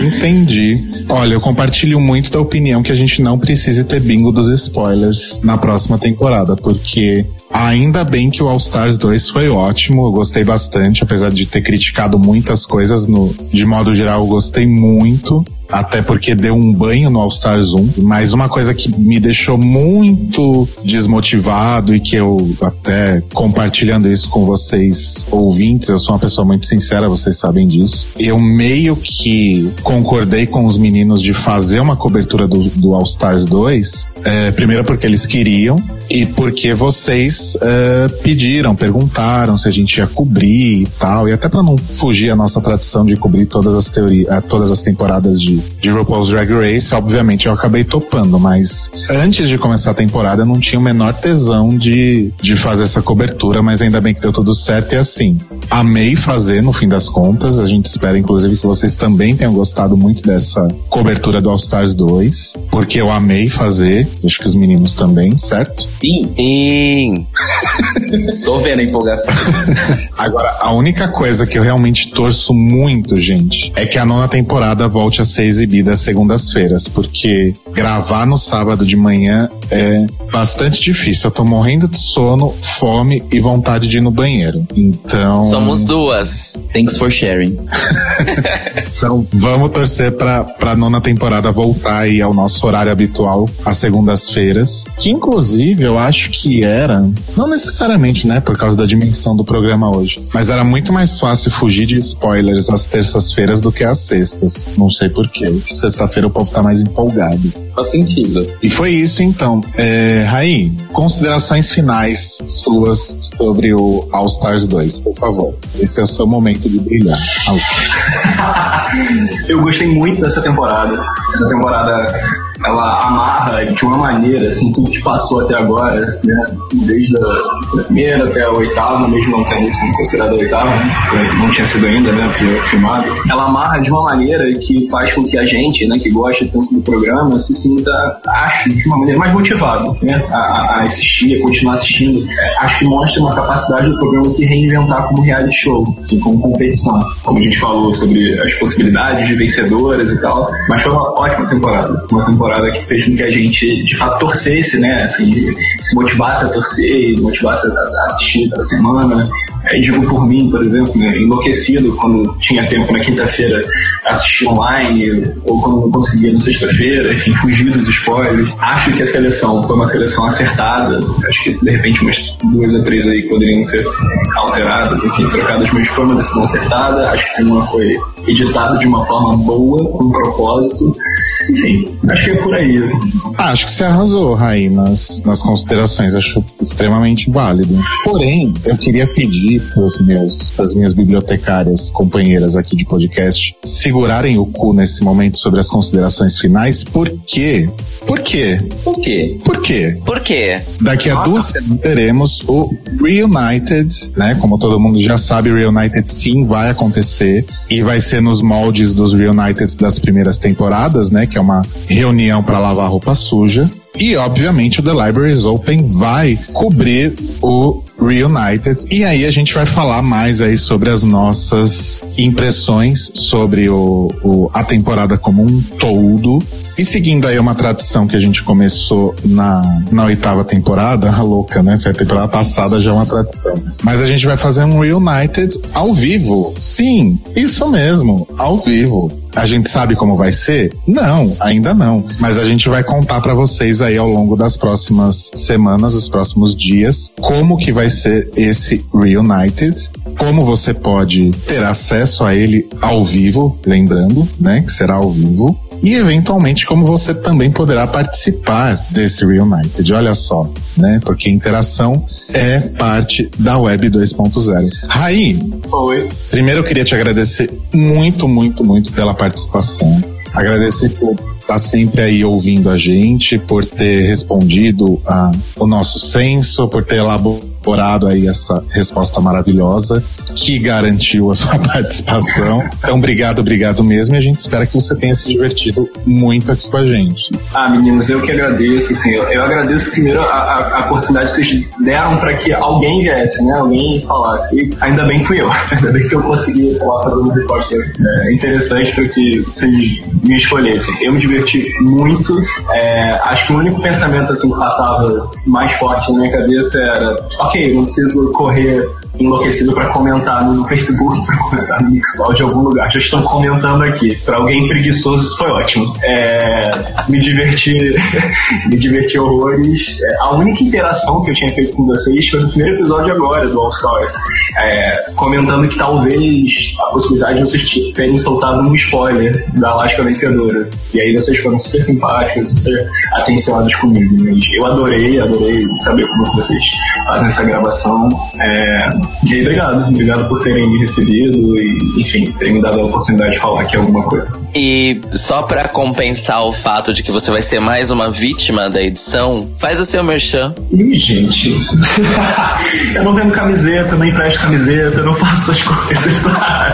Entendi. Olha, eu compartilho muito da opinião que a gente não precise ter bingo dos spoilers na próxima temporada, porque ainda bem que o All Stars 2 foi ótimo, eu gostei bastante, apesar de ter criticado muitas coisas no, de modo geral, eu gostei muito. Até porque deu um banho no All Stars 1. Mas uma coisa que me deixou muito desmotivado e que eu até compartilhando isso com vocês ouvintes, eu sou uma pessoa muito sincera, vocês sabem disso. Eu meio que concordei com os meninos de fazer uma cobertura do, do All Stars 2. é, primeiro porque eles queriam e porque vocês é, pediram, perguntaram se a gente ia cobrir e tal. E até para não fugir a nossa tradição de cobrir todas as teorias, todas as temporadas de, de RuPaul's Drag Race, obviamente eu acabei topando, mas antes de começar a temporada eu não tinha o menor tesão de, de fazer essa cobertura, mas ainda bem que deu tudo certo e assim. Amei fazer no fim das contas, a gente espera inclusive que vocês também tenham gostado muito dessa cobertura do All Stars 2, porque eu amei fazer, acho que os meninos também, certo? Sim, E tô vendo a empolgação. Agora, a única coisa que eu realmente torço muito, gente, é que a nona temporada volte a ser exibida às segundas-feiras, porque gravar no sábado de manhã é bastante difícil. Eu tô morrendo de sono, fome e vontade de ir no banheiro. Então. Somos duas. Thanks for sharing. Então, vamos torcer pra, pra nona temporada voltar aí ao nosso horário habitual, às segundas-feiras. Que, inclusive, eu acho que era, não necessariamente, né, por causa da dimensão do programa hoje, mas era muito mais fácil fugir de spoilers às terças-feiras do que às sextas. Não sei porquê. Sexta-feira o povo tá mais empolgado. Faz sentido. E foi isso, então. É, Raí, considerações finais suas sobre o All Stars 2, por favor. Esse é o seu momento de brilhar. Eu gostei muito dessa temporada. Essa temporada ela amarra de uma maneira assim tudo que passou até agora, né? Desde a primeira até a oitava, mesmo não tendo sido considerada a oitava, né? não tinha sido ainda, né? Foi filmado. Ela amarra de uma maneira que faz com que a gente, né, que gosta tanto do programa, se sinta, acho, de uma maneira mais motivado, né? A- a assistir, a continuar assistindo. Acho que mostra uma capacidade do programa se reinventar como reality show, assim, como competição. Como a gente falou sobre as possibilidades de vencedoras e tal, mas foi uma ótima temporada. Uma temporada que fez com que a gente, de fato, torcesse, né? Assim, se motivasse a torcer, motivasse a assistir cada semana. É, digo por mim, por exemplo, né, enlouquecido quando tinha tempo na quinta-feira assistir online, ou quando não conseguia na sexta-feira, enfim, fugir dos spoilers. Acho que a seleção foi uma seleção acertada. Acho que de repente umas duas ou três aí poderiam ser alteradas, enfim, trocadas, mas foi uma decisão acertada. Acho que uma foi editada de uma forma boa, com propósito. Enfim, acho que é por aí. Ah, acho que você arrasou, Raí, nas, nas considerações. Acho extremamente válido. Porém, eu queria pedir pros meus, pras minhas bibliotecárias companheiras aqui de podcast segurarem o cu nesse momento sobre as considerações finais. Por quê? Por quê? Por quê? Por quê? Por quê? Daqui a duas semanas teremos o Reunited, né? Como todo mundo já sabe, Reunited sim vai acontecer e vai ser nos moldes dos Reunited das primeiras temporadas, né? Que é uma reunião para lavar roupa suja. E, obviamente, o The Libraries Open vai cobrir o Reunited. E aí a gente vai falar mais aí sobre as nossas impressões sobre o, o- a temporada como um todo. E seguindo aí uma tradição que a gente começou na, na oitava temporada, a louca, né? Foi a temporada passada já é uma tradição. Mas a gente vai fazer um Reunited ao vivo. Sim, isso mesmo, ao vivo. A gente sabe como vai ser? Não, ainda não. Mas a gente vai contar pra vocês aí ao longo das próximas semanas, os próximos dias, como que vai ser esse Reunited, como você pode ter acesso a ele ao vivo, lembrando, né, que será ao vivo. E eventualmente como você também poderá participar desse Reunited. Olha só, né? Porque interação é parte da Web 2.0. Raí, Foi. Primeiro eu queria te agradecer muito, muito, muito pela participação. Agradecer por estar sempre aí ouvindo a gente, por ter respondido a, o nosso censo, por ter elaborado elaborado aí essa resposta maravilhosa que garantiu a sua participação. Então, obrigado, obrigado mesmo. E a gente espera que você tenha se divertido muito aqui com a gente. Ah, meninos, eu que agradeço, assim, eu, eu agradeço primeiro a, a- a oportunidade que vocês deram para que alguém viesse, né? Alguém falasse. E ainda bem que fui eu. Ainda bem que eu consegui falar fazer uma resposta é, interessante para que vocês me escolhessem. Eu me diverti muito. É, acho que o único pensamento assim que passava mais forte na minha cabeça era: ok, eu não preciso correr enlouquecido para comentar no Facebook, para comentar no Mixcloud de algum lugar. Já estão comentando aqui. Para alguém preguiçoso, isso foi ótimo. É, me diverti, me diverti horrores. É, a única interação que eu tinha feito com vocês foi no primeiro episódio agora do All Stars, é, comentando que talvez a possibilidade de vocês terem soltado um spoiler da Alaska vencedora. E aí vocês foram super simpáticos, super atenciosos comigo. Eu adorei, adorei saber como vocês fazem essa gravação. É, e aí, obrigado. Obrigado por terem me recebido e, enfim, terem me dado a oportunidade de falar aqui alguma coisa. E só pra compensar o fato de que você vai ser mais uma vítima da edição, faz o seu merchan. Ih, gente. eu não vendo camiseta, não empresto camiseta, eu não faço essas coisas.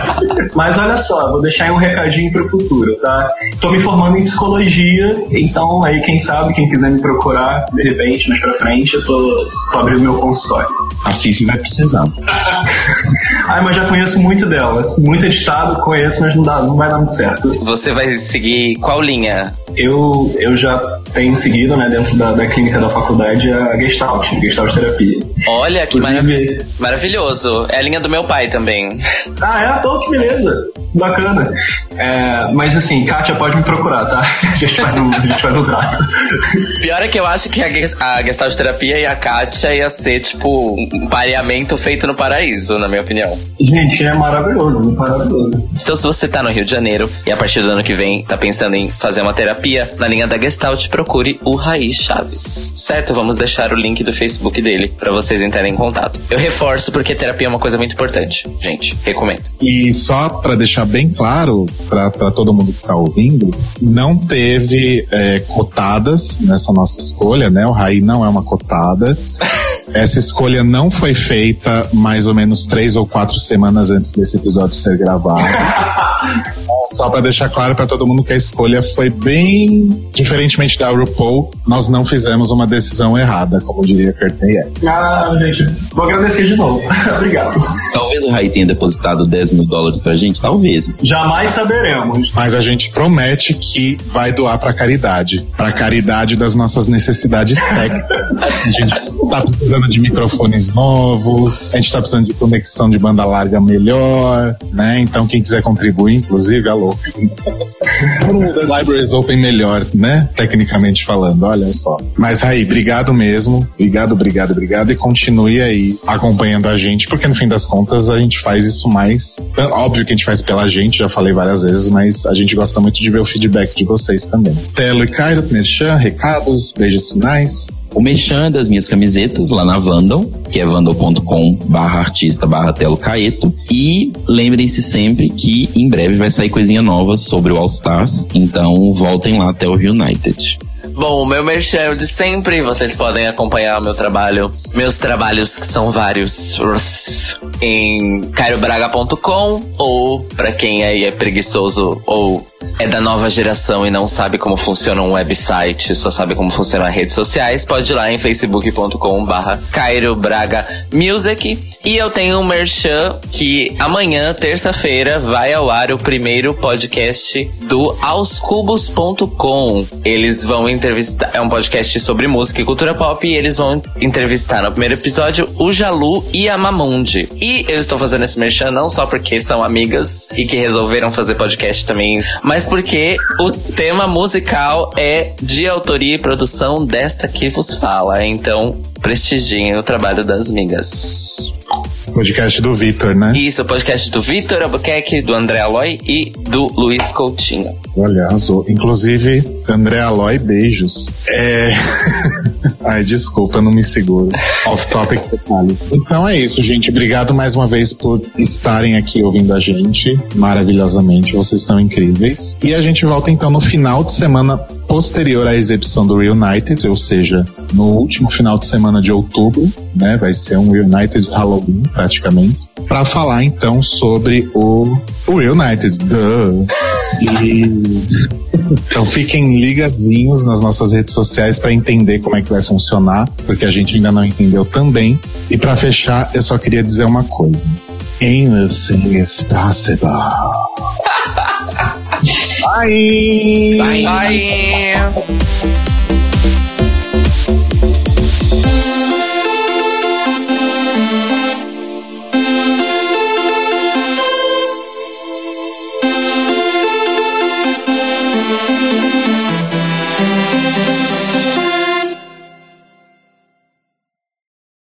Mas olha só, vou deixar aí um recadinho pro futuro, tá? Tô me formando em psicologia, então aí quem sabe, quem quiser me procurar, de repente, mais pra frente, eu tô, tô abrindo meu consultório. A Fifi vai precisar. Ai, mas já conheço muito dela. Muito editado, conheço, mas não, dá, não vai dar muito certo. Você vai seguir qual linha? Eu, eu já tenho seguido, né, dentro da, da clínica da faculdade, a Gestalt, Gestalt Terapia. Olha, que Inclusive- marav- maravilhoso. É a linha do meu pai também. Ah, é? Pô, que beleza. Bacana. É, mas assim, Kátia, pode me procurar, tá? A gente faz um, a gente faz um trato. Pior é que eu acho que a, a Gestalt Terapia e a Kátia ia ser, tipo, um pareamento feito no paraíso, na minha opinião. Gente, é maravilhoso, maravilhoso. Então, se você tá no Rio de Janeiro e a partir do ano que vem tá pensando em fazer uma terapia, na linha da Gestalt, procure o Raiz Chaves. Certo? Vamos deixar o link do Facebook dele pra vocês entrarem em contato. Eu reforço porque terapia é uma coisa muito importante. Gente, recomendo. E só pra deixar bem claro pra todo mundo que tá ouvindo, não teve é, cotadas nessa nossa escolha, né? O Raí não é uma cotada. Essa escolha não foi feita mais ou menos três ou quatro semanas antes desse episódio ser gravado. Só pra deixar claro pra todo mundo que a escolha foi bem diferentemente da RuPaul, nós não fizemos uma decisão errada, como diria Courtney Act. Ah, gente, vou agradecer de novo. Obrigado. Talvez o Rai tenha depositado 10 mil dólares pra gente, talvez. Jamais saberemos. Mas a gente promete que vai doar pra caridade. Pra caridade das nossas necessidades técnicas. A gente tá precisando de microfones novos, a gente tá precisando de conexão de banda larga melhor, né? Então quem quiser contribuir, inclusive, Da Libraries Open melhor, né? Tecnicamente falando, olha só. Mas aí, obrigado mesmo. Obrigado, obrigado, obrigado. E continue aí acompanhando a gente, porque no fim das contas a gente faz isso mais. Óbvio que a gente faz pela gente, já falei várias vezes, mas a gente gosta muito de ver o feedback de vocês também. Telo e Cairo, Merchan, recados, beijos finais. O Mechan das minhas camisetas lá na Vandal, que é vandal.com barra artista barra Telo Caeto. E lembrem-se sempre que em breve vai sair coisinha nova sobre o All Stars. Então voltem lá até o United. Bom, o meu merchan é de sempre. Vocês podem acompanhar meu trabalho, meus trabalhos que são vários, em cairobraga.com ou pra quem aí é preguiçoso ou é da nova geração e não sabe como funciona um website, só sabe como funcionam as redes sociais, pode ir lá em facebook.com barra Cairo Braga Music. E eu tenho um merchan que amanhã, terça-feira, vai ao ar o primeiro podcast do aoscubos.com. Eles vão entrevistar, é um podcast sobre música e cultura pop, e eles vão entrevistar no primeiro episódio o Jalu e a Mamundi. E eu estou fazendo esse merchan não só porque são amigas e que resolveram fazer podcast também, mas porque o tema musical é de autoria e produção desta que vos fala. Então, prestigiem o trabalho das migas. Podcast do Vitor, né? Isso, podcast do Vitor Albuquerque, do André Aloy e do Luiz Coutinho. Olha, arrasou. Inclusive, André Aloy, beijos. É. Ai, desculpa, eu não me seguro. Off-topic detalhes. Então é isso, gente. Obrigado mais uma vez por estarem aqui ouvindo a gente maravilhosamente. Vocês são incríveis. E a gente volta então no final de semana posterior à exibição do Reunited, ou seja, no último final de semana de outubro, né? Vai ser um Reunited Halloween, praticamente. Para falar então sobre o, o Reunited. Duh. E então fiquem ligadinhos nas nossas redes sociais para entender como é que vai funcionar, porque a gente ainda não entendeu também. E para fechar, eu só queria dizer uma coisa. Anything is possible. Bye. Bye.